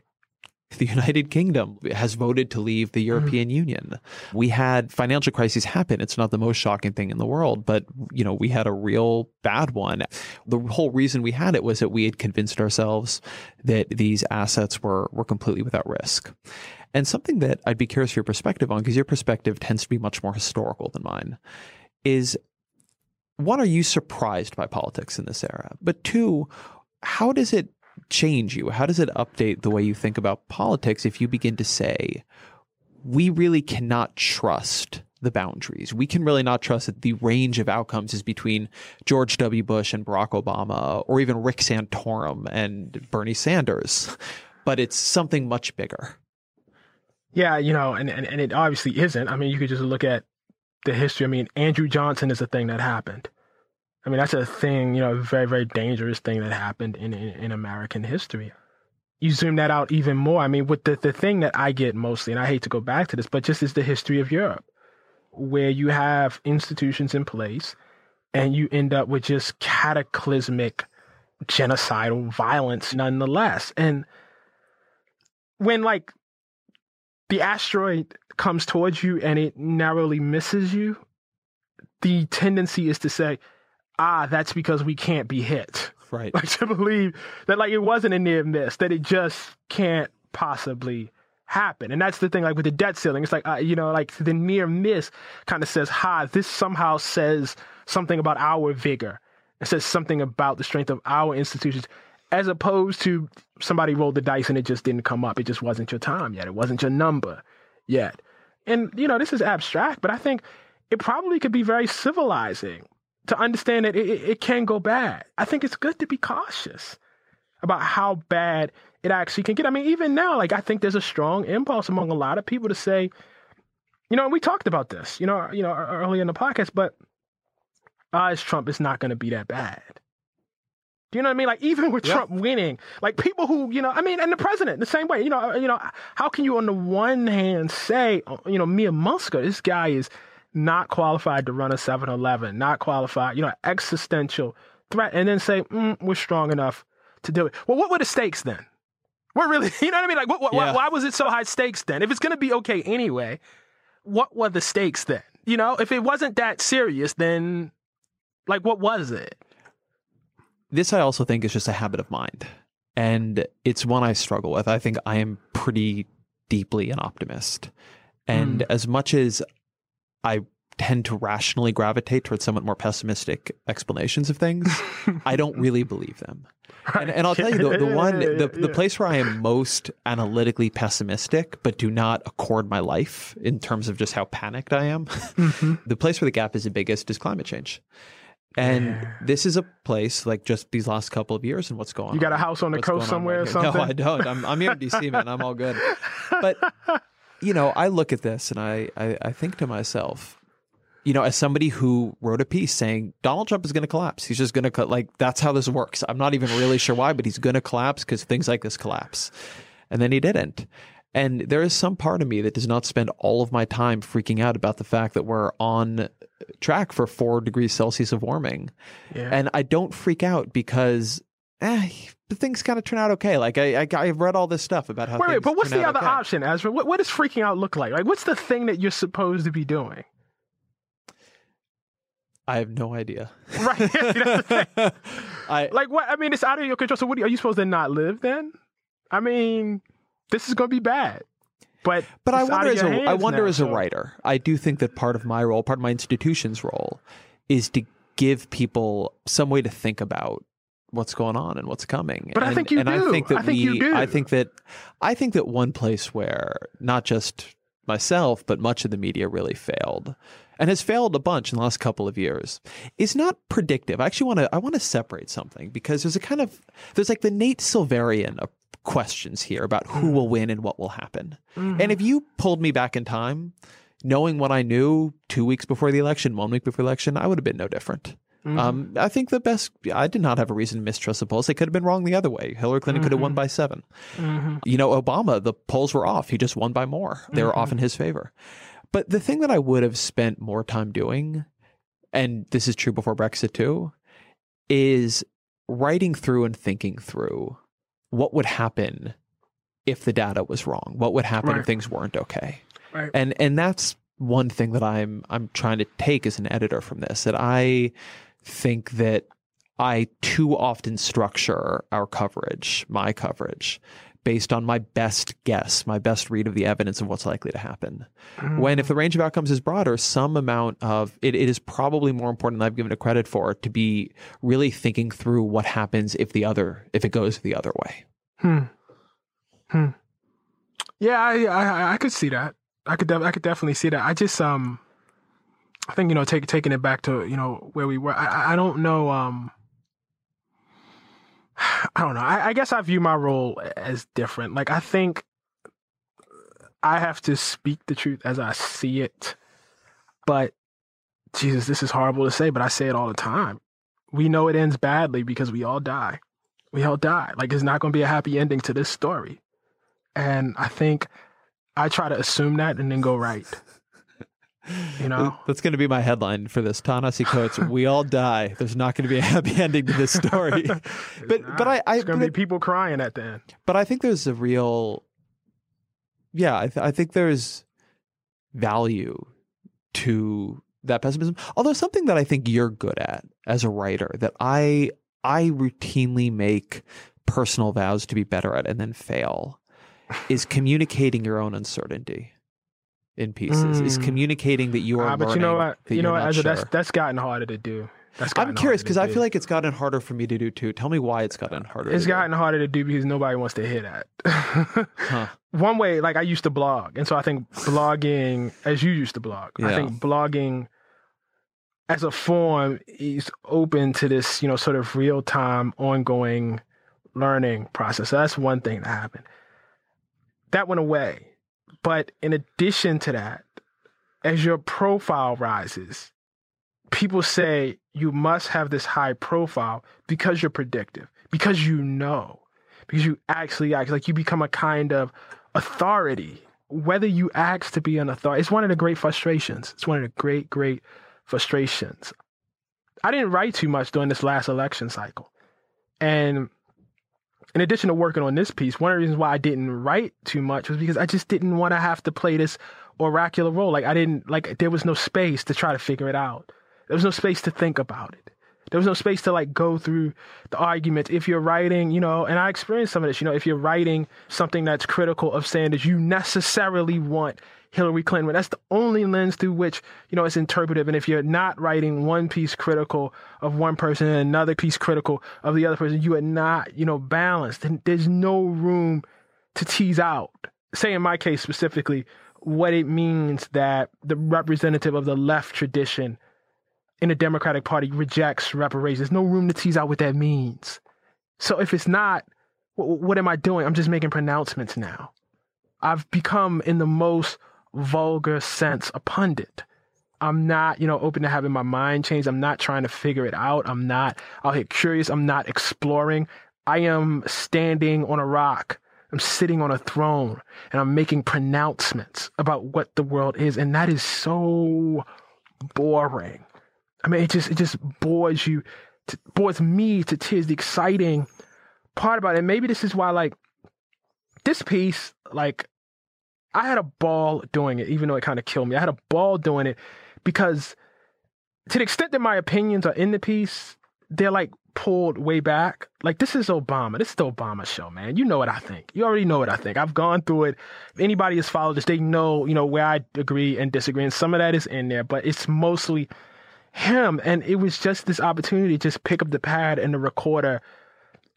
The United Kingdom has voted to leave the European mm-hmm. Union. We had financial crises happen. It's not the most shocking thing in the world, but you know, we had a real bad one. The whole reason we had it was that we had convinced ourselves that these assets were were completely without risk. And something that I'd be curious for your perspective on, because your perspective tends to be much more historical than mine, is one, are you surprised by politics in this era? But two, how does it change you? How does it update the way you think about politics if you begin to say, we really cannot trust the boundaries? We can really not trust that the range of outcomes is between George W. Bush and Barack Obama, or even Rick Santorum and Bernie Sanders, but it's something much bigger. Yeah, you know, and, and, and it obviously isn't. I mean, you could just look at the history. I mean, Andrew Johnson is a thing that happened. I mean, that's a thing, you know, a very, very dangerous thing that happened in, in, in American history. You zoom that out even more. I mean, with the, the thing that I get mostly, and I hate to go back to this, but just is the history of Europe, where you have institutions in place and you end up with just cataclysmic genocidal violence nonetheless. And when like the asteroid comes towards you and it narrowly misses you, the tendency is to say, ah, that's because we can't be hit. Right. Like to believe that like it wasn't a near miss, that it just can't possibly happen. And that's the thing, like with the debt ceiling, it's like, uh, you know, like the near miss kind of says, ha, this somehow says something about our vigor. It says something about the strength of our institutions, as opposed to somebody rolled the dice and it just didn't come up. It just wasn't your time yet. It wasn't your number yet. And, you know, this is abstract, but I think it probably could be very civilizing to understand that it, it can go bad. I think it's good to be cautious about how bad it actually can get. I mean, even now, like I think there's a strong impulse among a lot of people to say, you know, and we talked about this, you know, you know, early in the podcast, but uh, Trump is not going to be that bad. Do you know what I mean? Like even with Trump winning, like people who, you know, I mean, and the president the same way. You know, you know, how can you on the one hand say, you know, Mia Muska, this guy is not qualified to run a 7-Eleven, not qualified, you know, existential threat, and then say, mm, we're strong enough to do it. Well, what were the stakes then? What really, you know what I mean? Like, what, what, yeah. why, why was it so high stakes then? If it's going to be okay anyway, what were the stakes then? You know, if it wasn't that serious, then like, what was it? this I also think is just a habit of mind. And it's one I struggle with. I think I am pretty deeply an optimist. And Mm. as much as I tend to rationally gravitate towards somewhat more pessimistic explanations of things, I don't really believe them. And, and I'll tell you the, the one the, the Yeah. place where I am most analytically pessimistic, but do not accord my life in terms of just how panicked I am. Mm-hmm. the place where the gap is the biggest is climate change. And this is a place like just these last couple of years and what's going on. You got a house on the coast somewhere right here. something? No, I don't. I'm, I'm here in DC, man. I'm all good. But, you know, I look at this and I, I, I think to myself, you know, as somebody who wrote a piece saying Donald Trump is going to collapse, he's just going to, cut, like, that's how this works. I'm not even really sure why, but he's going to collapse because things like this collapse. And then he didn't. And there is some part of me that does not spend all of my time freaking out about the fact that we're on track for four degrees Celsius of warming. Yeah. And I don't freak out because eh, things kind of turn out okay. Like I, I, I've read all this stuff about how. Wait, wait, but what's the other okay. option, Ezra? What, what does freaking out look like? Like, what's the thing that you're supposed to be doing? I have no idea. Right. That's the thing. I Like, what? I mean, it's out of your control. So, what are you supposed to not live then? I mean, this is going to be bad. But but I wonder as a I wonder now, as a writer, I do think that part of my role, part of my institution's role, is to give people some way to think about what's going on and what's coming. But I and, think you and I do. think that I think we you do. I think that I think that one place where not just myself, but much of the media really failed and has failed a bunch in the last couple of years is not predictive. I actually want to I want to separate something because there's a kind of there's like the Nate Silverian of questions here about who mm. will win and what will happen. Mm-hmm. And if you pulled me back in time, knowing what I knew two weeks before the election, one week before the election, I would have been no different. Mm-hmm. Um, I think the best. I did not have a reason to mistrust the polls. They could have been wrong the other way. Hillary Clinton could have won mm-hmm. by 7 mm-hmm. You know, Obama, the polls were off. He just won by more. They were off in his favor. But the thing that I would have spent more time doing, and this is true before Brexit too, is writing through and thinking through what would happen if the data was wrong. What would happen Right. if things weren't okay? Right. And and that's one thing that I'm I'm trying to take as an editor from this. That I think that I too often structure our coverage, my coverage, based on my best guess, my best read of the evidence of what's likely to happen. When if the range of outcomes is broader, some amount of it, it is probably more important than I've given it credit for to be really thinking through what happens if the other if it goes the other way. Hmm. Hmm. Yeah, I, I I could see that. I could def- I could definitely see that. I just um, I think you know, take, taking it back to you know where we were. I I- don't know um. I don't know. I, I guess I view my role as different. Like I think I have to speak the truth as I see it. But Jesus, this is horrible to say, but I say it all the time. We know it ends badly because we all die. We all die. Like it's not going to be a happy ending to this story. And I think I try to assume that and then go right. You know? That's going to be my headline for this. Ta-Nehisi Coates, we all die. There's not going to be a happy ending to this story. but but I, I It's going to be people crying at the end. but I think there's a real yeah, I, th- I think there's value to that pessimism. Although something that I think you're good at as a writer that I I routinely make personal vows to be better at and then fail is communicating your own uncertainty in pieces. Is Mm. communicating that you are Ah, but you know what? that You know what? Ezra, that's that's gotten harder to do. That's I'm curious because I feel like it's gotten harder for me to do too. Tell me why it's gotten harder. it's to do. gotten harder to do because nobody wants to hear that. Huh. One way, like I used to blog, and so I think blogging, as you used to blog, I think blogging as a form is open to this, you know, sort of real time, ongoing learning process. So that's one thing that happened. That went away. But in addition to that, as your profile rises, people say you must have this high profile because you're predictive, because you know, because you actually act like you become a kind of authority. Whether you ask to be an authority, it's one of the great frustrations. It's one of the great, great frustrations. I didn't write too much during this last election cycle. And in addition to working on this piece, one of the reasons why I didn't write too much was because I just didn't want to have to play this oracular role. Like I didn't like there was no space to try to figure it out. There was no space to think about it. There was no space to like go through the argument. If you're writing, you know, and I experienced some of this, you know, if you're writing something that's critical of Sanders, you necessarily want Hillary Clinton. That's the only lens through which, you know, it's interpretive. And if you're not writing one piece critical of one person and another piece critical of the other person, you are not, you know, balanced. And there's no room to tease out. Say in my case specifically, what it means that the representative of the left tradition in the Democratic Party rejects reparations. There's no room to tease out what that means. So if it's not, what, what am I doing? I'm just making pronouncements now. I've become, in the most vulgar sense, a pundit. I'm not, you know, open to having my mind changed. I'm not trying to figure it out. I'm not out here curious. I'm not exploring. I am standing on a rock I'm sitting on a throne and I'm making pronouncements about what the world is. And that is so boring. I mean, it just, it just bores you, to, bores me to tears. The exciting part about it. Maybe this is why, like, this piece, like, I had a ball doing it, even though it kind of killed me. I had a ball doing it because to the extent that my opinions are in the piece, they're like pulled way back. Like this is Obama. This is the Obama show, man. You know what I think. You already know what I think. I've gone through it. If anybody has followed this, they know, you know, where I agree and disagree. And some of that is in there, but it's mostly him. And it was just this opportunity to just pick up the pad and the recorder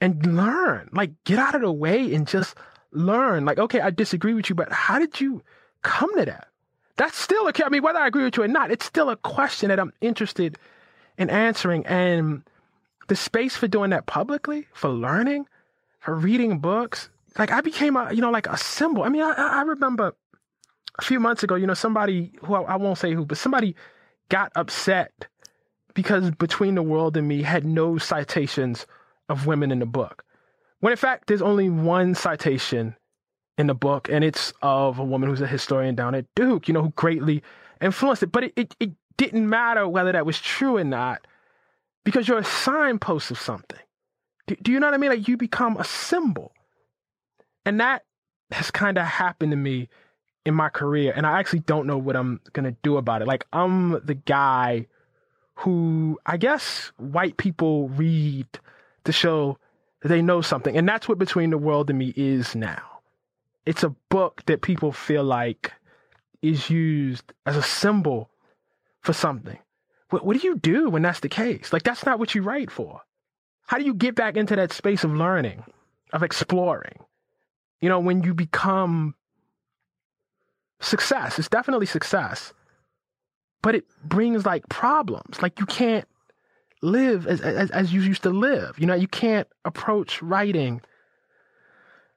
and learn. Like get out of the way and just learn. Like, okay, I disagree with you, but how did you come to that? That's still a I mean, whether I agree with you or not, it's still a question that I'm interested in answering. And the space for doing that publicly, for learning, for reading books, like I became a, you know, like a symbol. I mean, I, I remember a few months ago, you know, somebody who I, I won't say who, but somebody got upset because Between the World and Me had no citations of women in the book. When in fact, there's only one citation in the book, and it's of a woman who's a historian down at Duke, you know, who greatly influenced it. But it, it, it didn't matter whether that was true or not because you're a signpost of something. Do, do you know what I mean? Like you become a symbol. And that has kind of happened to me in my career. And I actually don't know what I'm going to do about it. Like I'm the guy who I guess white people read to show that they know something. And that's what Between the World and Me is now. It's a book that people feel like is used as a symbol for something. What, what do you do when that's the case? Like, that's not what you write for. How do you get back into that space of learning, of exploring? You know, when you become success, it's definitely success, but it brings like problems. Like, you can't live as, as, as you used to live. You know, you can't approach writing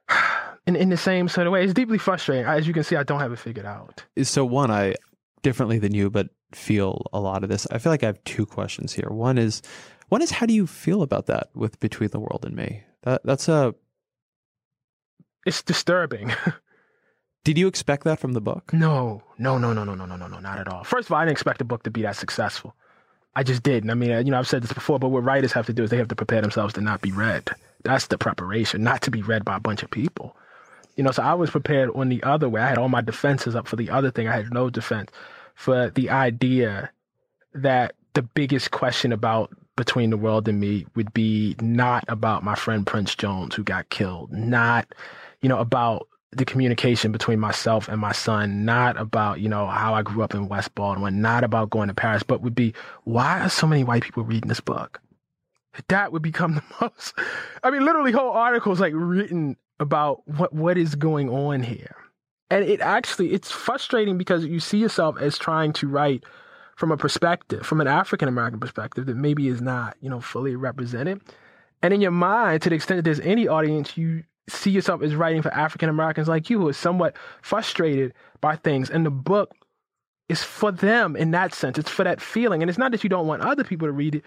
in, in the same sort of way. It's deeply frustrating. As you can see, I don't have it figured out. So, one, I differently than you, but feel a lot of this. I feel like I have two questions here. One is, one is, how do you feel about that with Between the World and Me? That that's a. It's disturbing. Did you expect that from the book? No, no, no, no, no, no, no, no, no, not at all. First of all, I didn't expect the book to be that successful. I just didn't. I mean, you know, I've said this before, but what writers have to do is they have to prepare themselves to not be read. That's the preparation, not to be read by a bunch of people. You know, so I was prepared on the other way. I had all my defenses up for the other thing. I had no defense for the idea that the biggest question about between the world and me would be not about my friend Prince Jones who got killed, not, you know, about the communication between myself and my son, not about, you know, how I grew up in West Baltimore, not about going to Paris, but would be why are so many white people reading this book? That would become the most I mean, literally whole articles like written about what what is going on here and it actually it's frustrating because you see yourself as trying to write from a perspective from an african american perspective that maybe is not you know fully represented and in your mind to the extent that there's any audience you see yourself as writing for african americans like you who are somewhat frustrated by things and the book is for them in that sense it's for that feeling and it's not that you don't want other people to read it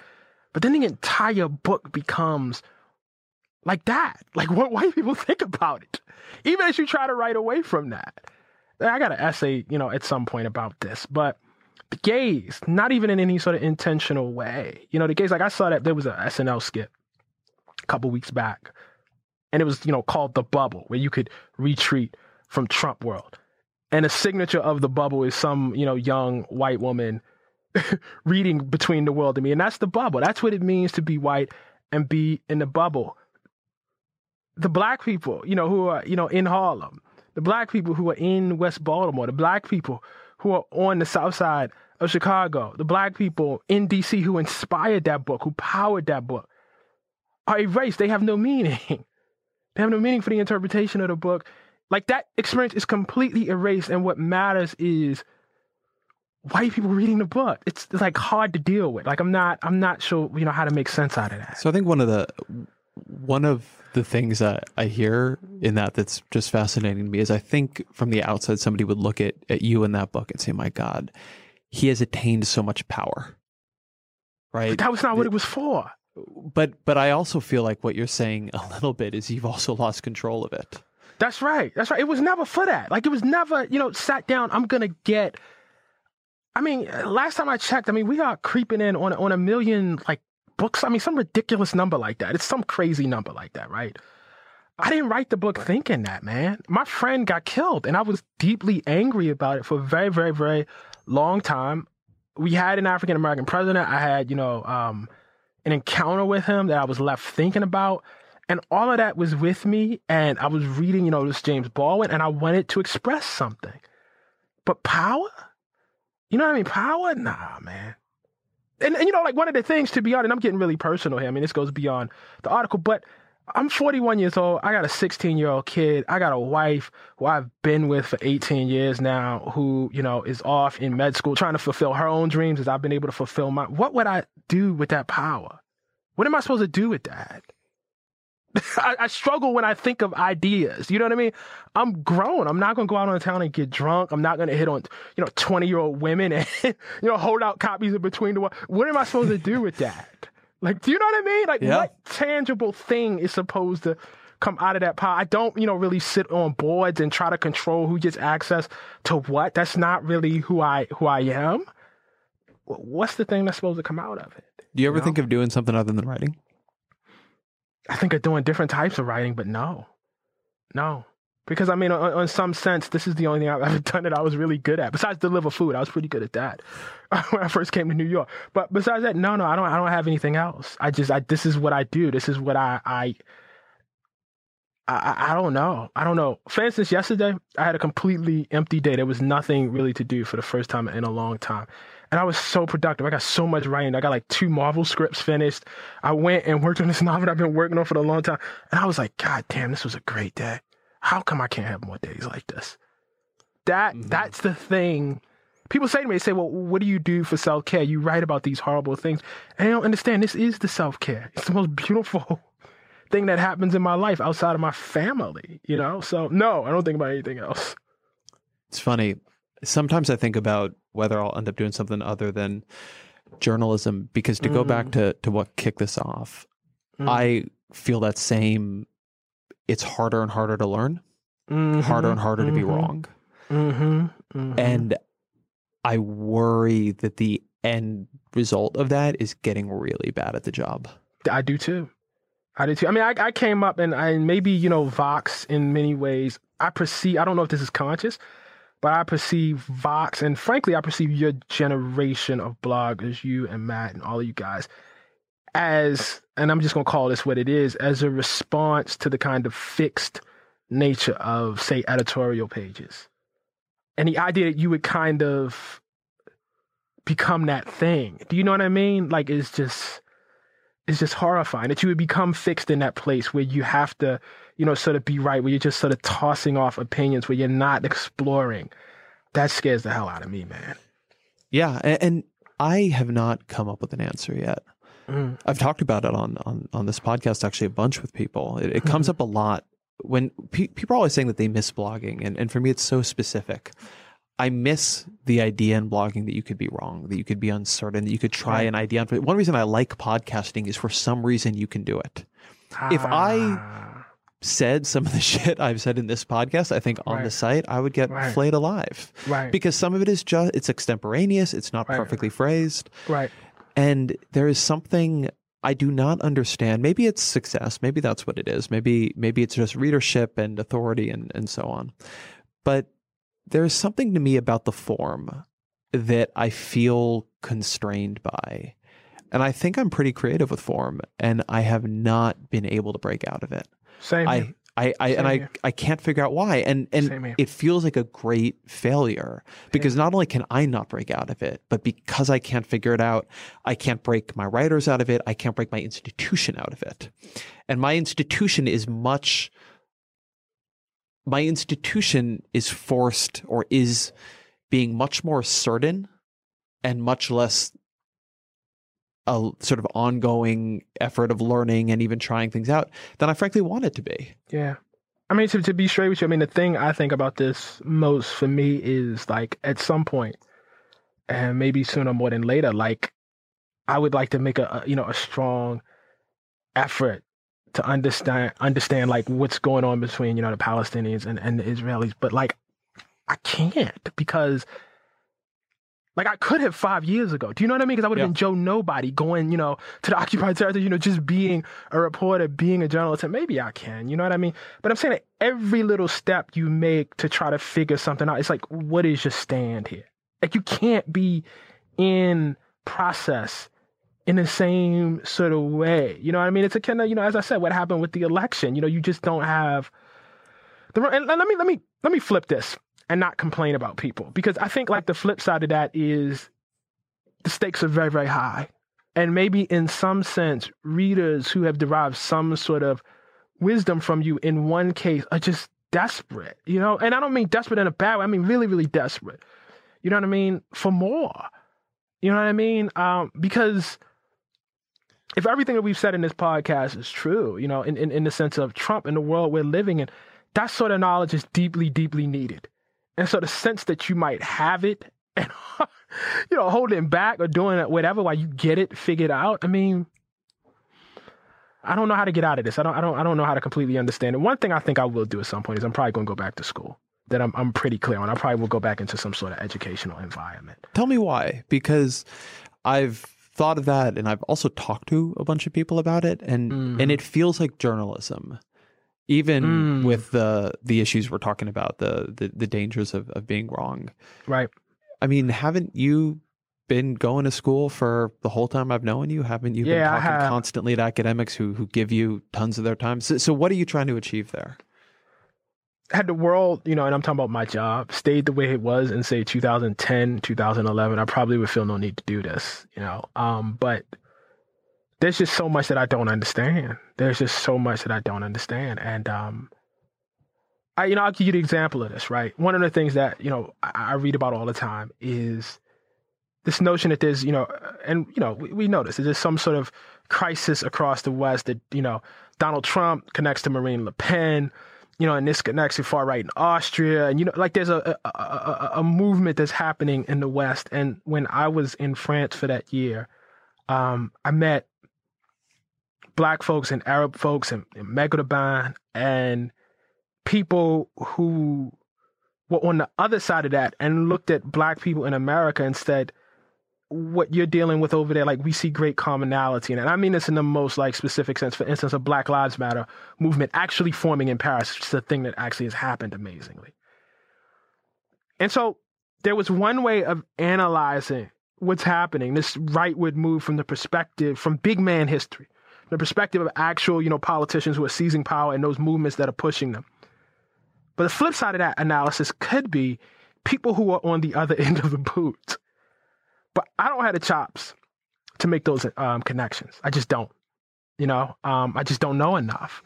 but then the entire book becomes like that. Like what white people think about it. Even as you try to write away from that. I got an essay, you know, at some point about this, but the gaze, not even in any sort of intentional way. You know, the gaze, like I saw that there was a SNL skit a couple weeks back, and it was, you know, called The Bubble, where you could retreat from Trump world. And the signature of the bubble is some, you know, young white woman reading between the world and me. And that's the bubble. That's what it means to be white and be in the bubble. The black people, you know, who are, you know, in Harlem, the black people who are in West Baltimore, the black people who are on the south side of Chicago, the black people in DC who inspired that book, who powered that book, are erased. They have no meaning. they have no meaning for the interpretation of the book. Like that experience is completely erased, and what matters is white people reading the book. It's, it's like hard to deal with. Like I'm not I'm not sure you know how to make sense out of that. So I think one of the one of the things that I hear in that that's just fascinating to me is I think from the outside somebody would look at at you in that book and say, "My God, he has attained so much power." Right? But that was not what it was for. But but I also feel like what you're saying a little bit is you've also lost control of it. That's right. That's right. It was never for that. Like it was never, you know, sat down. I'm gonna get. I mean, last time I checked, I mean, we are creeping in on on a million like books. I mean, some ridiculous number like that. It's some crazy number like that, right? I didn't write the book thinking that, man. My friend got killed, and I was deeply angry about it for a very, very, very long time. We had an African American president. I had, you know, um, an encounter with him that I was left thinking about. And all of that was with me. And I was reading, you know, this James Baldwin, and I wanted to express something. But power? You know what I mean? Power? Nah, man. And, and you know, like one of the things, to be honest, I'm getting really personal here. I mean, this goes beyond the article, but I'm 41 years old. I got a 16 year old kid. I got a wife who I've been with for 18 years now, who, you know, is off in med school trying to fulfill her own dreams as I've been able to fulfill my. What would I do with that power? What am I supposed to do with that? I, I, struggle when I think of ideas. You know what I mean? I'm grown. I'm not gonna go out on the town and get drunk. I'm not gonna hit on you know 20 year old women and you know hold out copies of Between the What am I supposed to do with that? Like, do you know what I mean? Like, yeah. what tangible thing is supposed to come out of that power? I don't you know really sit on boards and try to control who gets access to what. That's not really who I who I am. What's the thing that's supposed to come out of it? Do you ever you know? think of doing something other than writing? I think of doing different types of writing, but no, no. Because I mean, on, on, some sense, this is the only thing I've ever done that I was really good at. Besides deliver food, I was pretty good at that when I first came to New York. But besides that, no, no, I don't. I don't have anything else. I just, I, this is what I do. This is what I, I, I, I don't know. I don't know. For instance, yesterday I had a completely empty day. There was nothing really to do for the first time in a long time and I was so productive. I got so much writing. I got like two Marvel scripts finished. I went and worked on this novel I've been working on for a long time. And I was like, God damn, this was a great day. How come I can't have more days like this? That mm-hmm. that's the thing. People say to me, they say, Well, what do you do for self care? You write about these horrible things. And I don't understand. This is the self care. It's the most beautiful thing that happens in my life outside of my family, you know? So no, I don't think about anything else. It's funny. Sometimes I think about whether I'll end up doing something other than journalism. Because to mm. go back mm. to, to what kicked this off, mm. I feel that same, it's harder and harder to learn, mm-hmm. harder and harder mm-hmm. to be mm-hmm. wrong. Mm-hmm. mm-hmm. And I worry that the end result of that is getting really bad at the job. I do too. I do too. I mean, I, I came up and I maybe, you know, Vox in many ways, I perceive, I don't know if this is conscious, but I perceive Vox and frankly, I perceive your generation of bloggers, you and Matt and all of you guys, as, and I'm just going to call this what it is, as a response to the kind of fixed nature of, say, editorial pages. And the idea that you would kind of become that thing. Do you know what I mean? Like, it's just, it's just horrifying that you would become fixed in that place where you have to you know, sort of be right, where you're just sort of tossing off opinions, where you're not exploring. That scares the hell out of me, man. Yeah, and, I have not come up with an answer yet. Mm. I've talked about it on, on on this podcast actually a bunch with people. It, it comes mm-hmm. up a lot when pe- people are always saying that they miss blogging, and, and for me, it's so specific. I miss the idea in blogging that you could be wrong, that you could be uncertain, that you could try right. an idea. One reason I like podcasting is for some reason you can do it. Ah. If I ah said some of the shit I've said in this podcast, I think on right. the site, I would get right. flayed alive. Right. Because some of it is just, it's extemporaneous, it's not perfectly phrased. Right. And there is something I do not understand. Maybe it's success. Maybe that's what it is. Maybe, maybe it's just readership and authority and, and so on. But there's something to me about the form that I feel constrained by. And I think I'm pretty creative with form, and I have not been able to break out of it. Same. I, I, I and I, here. I can't figure out why. And and it feels like a great failure because not only can I not break out of it, but because I can't figure it out, I can't break my writers out of it. I can't break my institution out of it. And my institution is much my institution is forced or is being much more certain and much less a sort of ongoing effort of learning and even trying things out than I frankly want it to be. Yeah. I mean, to, to be straight with you, I mean, the thing I think about this most for me is like at some point, and maybe sooner more than later, like I would like to make a, a you know a strong effort to understand understand like what's going on between you know the Palestinians and, and the Israelis, but like I can't because like I could have five years ago. Do you know what I mean? Because I would have Yeah. been Joe Nobody going, you know, to the occupied territory, you know, just being a reporter, being a journalist, and maybe I can. You know what I mean? But I'm saying that every little step you make to try to figure something out, it's like, what is your stand here? Like you can't be in process in the same sort of way. You know what I mean? It's a kind of, you know, as I said, what happened with the election. You know, you just don't have the and let me let me let me flip this and not complain about people because I think like the flip side of that is the stakes are very very high, and maybe in some sense readers who have derived some sort of wisdom from you in one case are just desperate, you know. And I don't mean desperate in a bad way. I mean really really desperate. You know what I mean for more. You know what I mean? Um, because if everything that we've said in this podcast is true, you know, in, in, in the sense of Trump and the world we're living in, that sort of knowledge is deeply, deeply needed. And so the sense that you might have it and, you know, holding back or doing it, whatever, while you get it figured out, I mean, I don't know how to get out of this. I don't, I don't, I don't know how to completely understand it. One thing I think I will do at some point is I'm probably going to go back to school. That I'm, I'm pretty clear on. I probably will go back into some sort of educational environment. Tell me why, because I've thought of that, and I've also talked to a bunch of people about it, and Mhm. and it feels like journalism, even Mm. with the the issues we're talking about, the the, the dangers of, of being wrong. Right. I mean, haven't you been going to school for the whole time I've known you? Haven't you been Yeah, I talking constantly to academics who who give you tons of their time? So, so what are you trying to achieve there? had the world, you know, and I'm talking about my job, stayed the way it was in say 2010, 2011, I probably would feel no need to do this, you know. Um, but there's just so much that I don't understand. There's just so much that I don't understand, and um, I, you know, I'll give you the example of this. Right, one of the things that you know I, I read about all the time is this notion that there's, you know, and you know, we, we this. There's some sort of crisis across the West that you know Donald Trump connects to Marine Le Pen you know, and this connects to far right in Austria, and you know, like there's a a, a a movement that's happening in the West. And when I was in France for that year, um, I met black folks and Arab folks in, in and people who were on the other side of that and looked at black people in America and said, what you're dealing with over there, like we see great commonality. And I mean this in the most like specific sense. For instance, a Black Lives Matter movement actually forming in Paris, which is a thing that actually has happened amazingly. And so there was one way of analyzing what's happening, this rightward move from the perspective, from big man history, the perspective of actual, you know, politicians who are seizing power and those movements that are pushing them. But the flip side of that analysis could be people who are on the other end of the boot. But I don't have the chops to make those um, connections. I just don't. You know, um, I just don't know enough.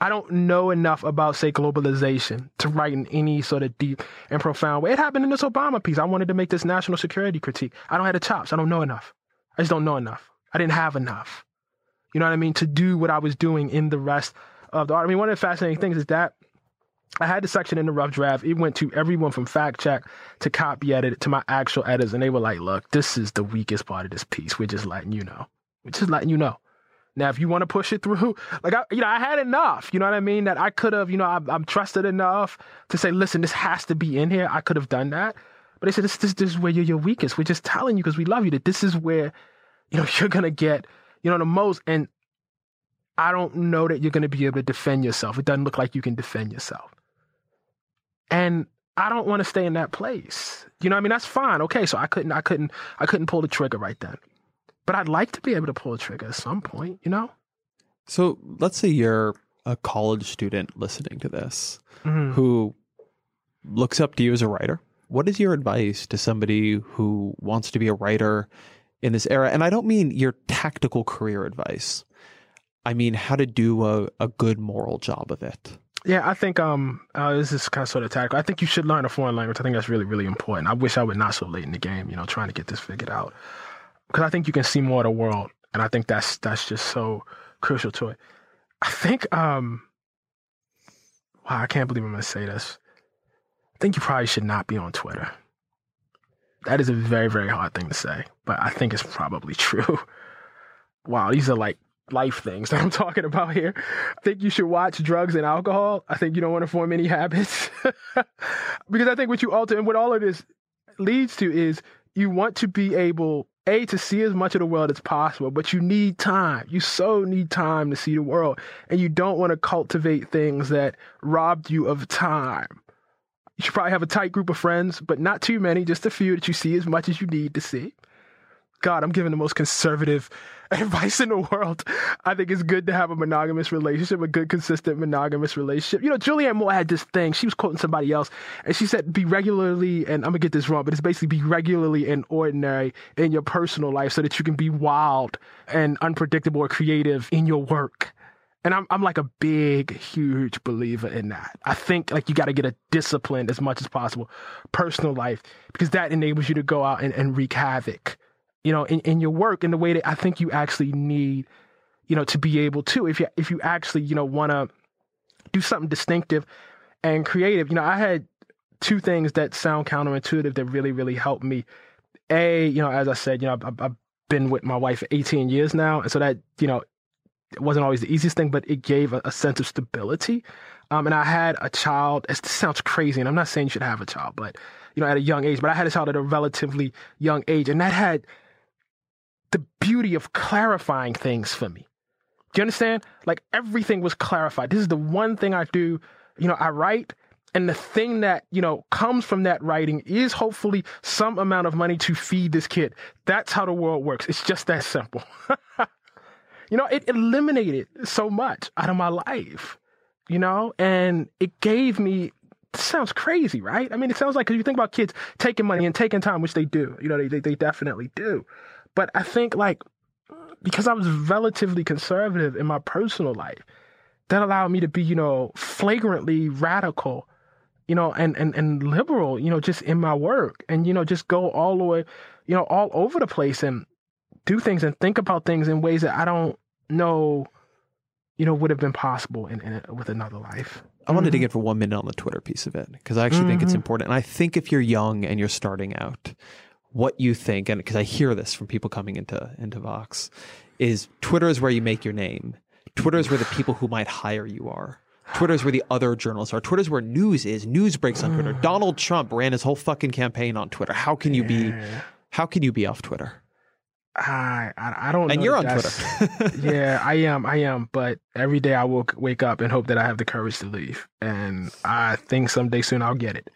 I don't know enough about, say, globalization to write in any sort of deep and profound way. It happened in this Obama piece. I wanted to make this national security critique. I don't have the chops. I don't know enough. I just don't know enough. I didn't have enough. You know what I mean? To do what I was doing in the rest of the art. I mean, one of the fascinating things is that I had the section in the rough draft. It went to everyone from fact check to copy edit to my actual editors, and they were like, "Look, this is the weakest part of this piece. We're just letting you know. We're just letting you know." Now, if you want to push it through, like I, you know, I had enough. You know what I mean? That I could have, you know, I'm, I'm trusted enough to say, "Listen, this has to be in here." I could have done that, but they said, "This, this, this is where you're your weakest. We're just telling you because we love you that this is where, you know, you're gonna get, you know, the most." And I don't know that you're gonna be able to defend yourself. It doesn't look like you can defend yourself. And I don't want to stay in that place. You know, I mean, that's fine. Okay, so I couldn't, I couldn't, I couldn't pull the trigger right then, but I'd like to be able to pull the trigger at some point. You know. So let's say you're a college student listening to this mm-hmm. who looks up to you as a writer. What is your advice to somebody who wants to be a writer in this era? And I don't mean your tactical career advice. I mean how to do a, a good moral job of it. Yeah, I think um uh, this is kind of sort of tactical. I think you should learn a foreign language. I think that's really really important. I wish I would not so late in the game, you know, trying to get this figured out because I think you can see more of the world, and I think that's that's just so crucial to it. I think um wow, I can't believe I'm to say this. I think you probably should not be on Twitter. That is a very very hard thing to say, but I think it's probably true. wow, these are like life things that I'm talking about here. I think you should watch drugs and alcohol. I think you don't want to form any habits. because I think what you alter and what all of this leads to is you want to be able a to see as much of the world as possible, but you need time. You so need time to see the world, and you don't want to cultivate things that robbed you of time. You should probably have a tight group of friends, but not too many, just a few that you see as much as you need to see. God, I'm giving the most conservative advice in the world. I think it's good to have a monogamous relationship, a good, consistent monogamous relationship. You know, Julianne Moore had this thing. She was quoting somebody else, and she said, "Be regularly," and I'm gonna get this wrong, but it's basically be regularly and ordinary in your personal life, so that you can be wild and unpredictable or creative in your work. And I'm I'm like a big, huge believer in that. I think like you got to get a disciplined as much as possible personal life because that enables you to go out and, and wreak havoc you know, in, in your work in the way that I think you actually need, you know, to be able to, if you, if you actually, you know, want to do something distinctive and creative. You know, I had two things that sound counterintuitive that really, really helped me. A, you know, as I said, you know, I've, I've been with my wife for 18 years now. And so that, you know, it wasn't always the easiest thing, but it gave a, a sense of stability. Um, and I had a child. This sounds crazy, and I'm not saying you should have a child, but you know, at a young age. But I had a child at a relatively young age, and that had the beauty of clarifying things for me. Do you understand? Like everything was clarified. This is the one thing I do. You know, I write, and the thing that, you know, comes from that writing is hopefully some amount of money to feed this kid. That's how the world works. It's just that simple. you know, it eliminated so much out of my life, you know, and it gave me sounds crazy, right? I mean, it sounds like, because you think about kids taking money and taking time, which they do, you know, they, they, they definitely do. But I think like because I was relatively conservative in my personal life, that allowed me to be, you know, flagrantly radical, you know, and, and, and liberal, you know, just in my work and, you know, just go all the way, you know, all over the place and do things and think about things in ways that I don't know, you know, would have been possible in, in with another life. I wanted mm-hmm. to get for one minute on the Twitter piece of it because I actually mm-hmm. think it's mm-hmm. important. And I think if you're young and you're starting out, what you think, and because I hear this from people coming into into Vox, is Twitter is where you make your name. Twitter is where the people who might hire you are. Twitter is where the other journalists are. Twitter is where news is. News breaks on Twitter. Donald Trump ran his whole fucking campaign on Twitter. How can you be? How can you be off Twitter? I I, I don't. And you're on Twitter. yeah, I am. I am. But every day I will wake up and hope that I have the courage to leave. And I think someday soon I'll get it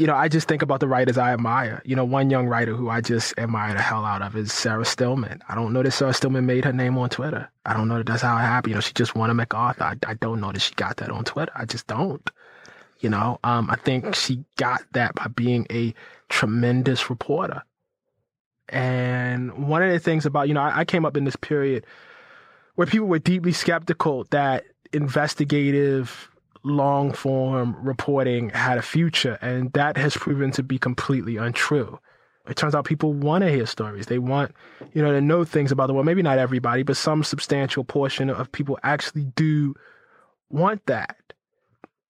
you know, I just think about the writers I admire. You know, one young writer who I just admire the hell out of is Sarah Stillman. I don't know that Sarah Stillman made her name on Twitter. I don't know that that's how it happened. You know, she just won a MacArthur. I, I don't know that she got that on Twitter. I just don't. You know, um, I think she got that by being a tremendous reporter. And one of the things about, you know, I, I came up in this period where people were deeply skeptical that investigative long form reporting had a future, and that has proven to be completely untrue. It turns out people want to hear stories. They want, you know, to know things about the world. Maybe not everybody, but some substantial portion of people actually do want that.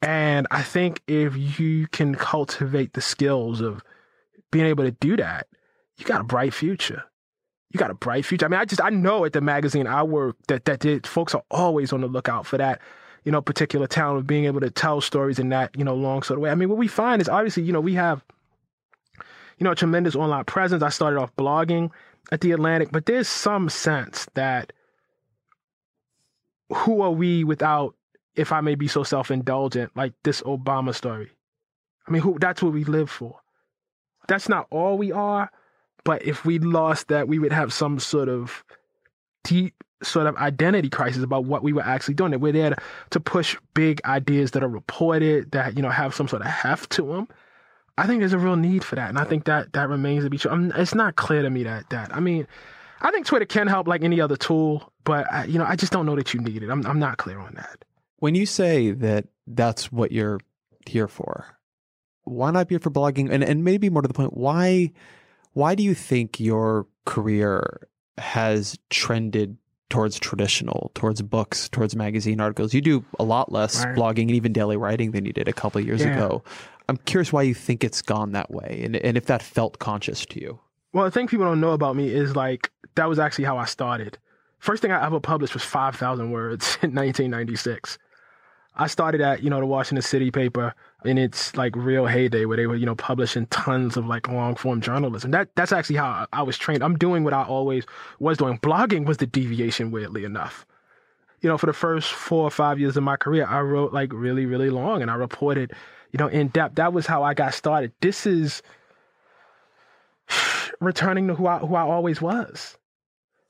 And I think if you can cultivate the skills of being able to do that, you got a bright future. You got a bright future. I mean, I just I know at the magazine I work that that did, folks are always on the lookout for that you know, particular talent of being able to tell stories in that, you know, long sort of way. I mean, what we find is obviously, you know, we have, you know, a tremendous online presence. I started off blogging at the Atlantic, but there's some sense that who are we without, if I may be so self indulgent, like this Obama story? I mean, who, that's what we live for. That's not all we are, but if we lost that, we would have some sort of deep sort of identity crisis about what we were actually doing. That we're there to, push big ideas that are reported, that, you know, have some sort of heft to them. I think there's a real need for that. And I think that that remains to be true. I'm, it's not clear to me that, that, I mean, I think Twitter can help like any other tool, but I, you know, I just don't know that you need it. I'm, I'm not clear on that. When you say that that's what you're here for, why not be here for blogging? And, and maybe more to the point, why, why do you think your career has trended towards traditional, towards books, towards magazine articles? You do a lot less right. blogging and even daily writing than you did a couple years yeah. ago. I'm curious why you think it's gone that way and, and if that felt conscious to you. Well, the thing people don't know about me is like that was actually how I started. First thing I ever published was 5,000 words in 1996. I started at, you know, the Washington City paper in its like real heyday where they were, you know, publishing tons of like long form journalism. That that's actually how I was trained. I'm doing what I always was doing. Blogging was the deviation, weirdly enough. You know, for the first four or five years of my career, I wrote like really, really long and I reported, you know, in depth. That was how I got started. This is returning to who I who I always was.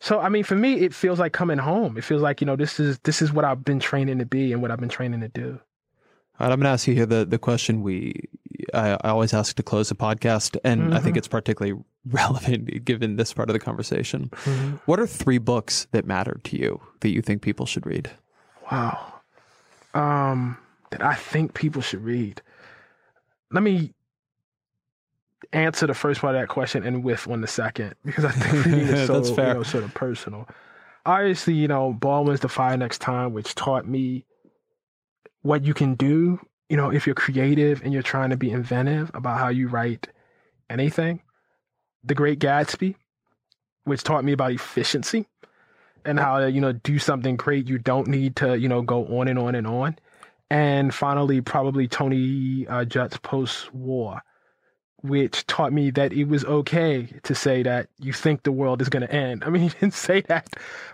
So I mean, for me, it feels like coming home. It feels like you know this is this is what I've been training to be and what I've been training to do. All right, I'm going to ask you here the the question we I, I always ask to close a podcast, and mm-hmm. I think mm-hmm. it's particularly relevant given this part of the conversation. Mm-hmm. What are three books that matter to you that you think people should read? Wow, um, that I think people should read. Let me answer the first part of that question and whiff on the second because I think reading is so you know, sort of personal. Obviously, you know, Baldwin's The Fire Next Time, which taught me what you can do, you know, if you're creative and you're trying to be inventive about how you write anything. The Great Gatsby, which taught me about efficiency and how to, you know do something great you don't need to you know go on and on and on and finally probably tony uh, Judt's post-war which taught me that it was okay to say that you think the world is going to end. I mean, he didn't say that,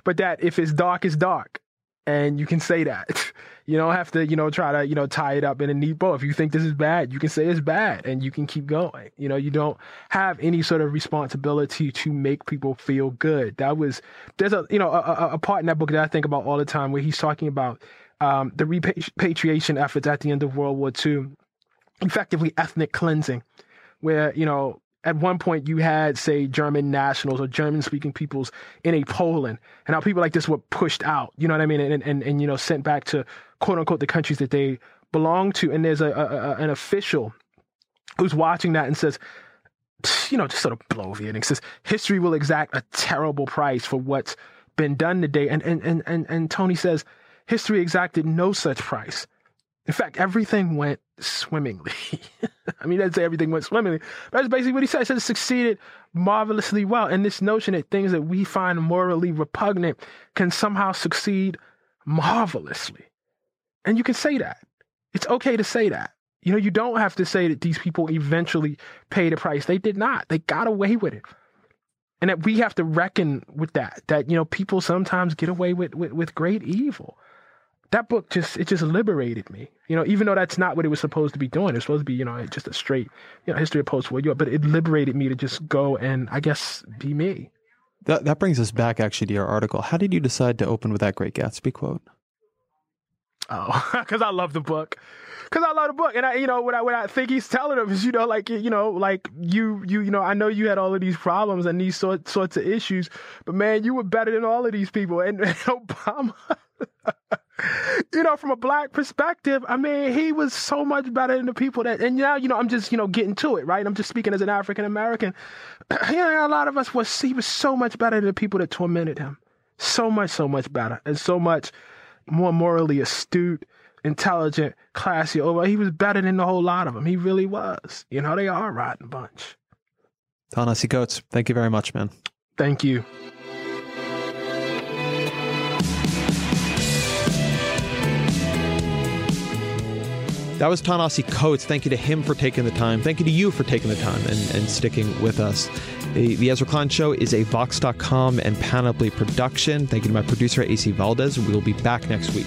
but that if it's dark, it's dark. And you can say that. You don't have to, you know, try to, you know, tie it up in a neat bow. If you think this is bad, you can say it's bad and you can keep going. You know, you don't have any sort of responsibility to make people feel good. That was, there's a, you know, a, a part in that book that I think about all the time where he's talking about um, the repatriation efforts at the end of World War II, effectively ethnic cleansing where, you know, at one point you had, say, German nationals or German speaking peoples in a Poland, and how people like this were pushed out, you know what I mean? And, and, and, you know, sent back to quote unquote the countries that they belong to. And there's a, a, a an official who's watching that and says, you know, just sort of bloviating, and says, history will exact a terrible price for what's been done today. And, and, and, and, and Tony says, history exacted no such price. In fact, everything went swimmingly. I mean, I'd say everything went swimmingly. But that's basically what he said. He said it succeeded marvelously well. And this notion that things that we find morally repugnant can somehow succeed marvelously. And you can say that. It's okay to say that. You know, you don't have to say that these people eventually paid a price. They did not. They got away with it. And that we have to reckon with that. That, you know, people sometimes get away with, with, with great evil that book just it just liberated me. You know, even though that's not what it was supposed to be doing. It's supposed to be, you know, just a straight, you know, history of post-war Europe. But it liberated me to just go and I guess be me. That that brings us back actually to your article. How did you decide to open with that Great Gatsby quote? Oh, because I love the book. Because I love the book, and I, you know, what I what I think he's telling them is, you know, like you know, like you you you know, I know you had all of these problems and these sort, sorts of issues, but man, you were better than all of these people. And, and Obama, you know, from a black perspective, I mean, he was so much better than the people that, and now, you know, I'm just, you know, getting to it, right? I'm just speaking as an African American. you know, a lot of us was, he was so much better than the people that tormented him. So much, so much better. And so much more morally astute, intelligent, classy. Well, he was better than the whole lot of them. He really was. You know, they are a rotten bunch. Ta-Nehisi Coates, thank you very much, man. Thank you. That was Ta-Nehisi Coates. Thank you to him for taking the time. Thank you to you for taking the time and, and sticking with us. The, the Ezra Klein Show is a Vox.com and Panoply production. Thank you to my producer, AC Valdez. We will be back next week.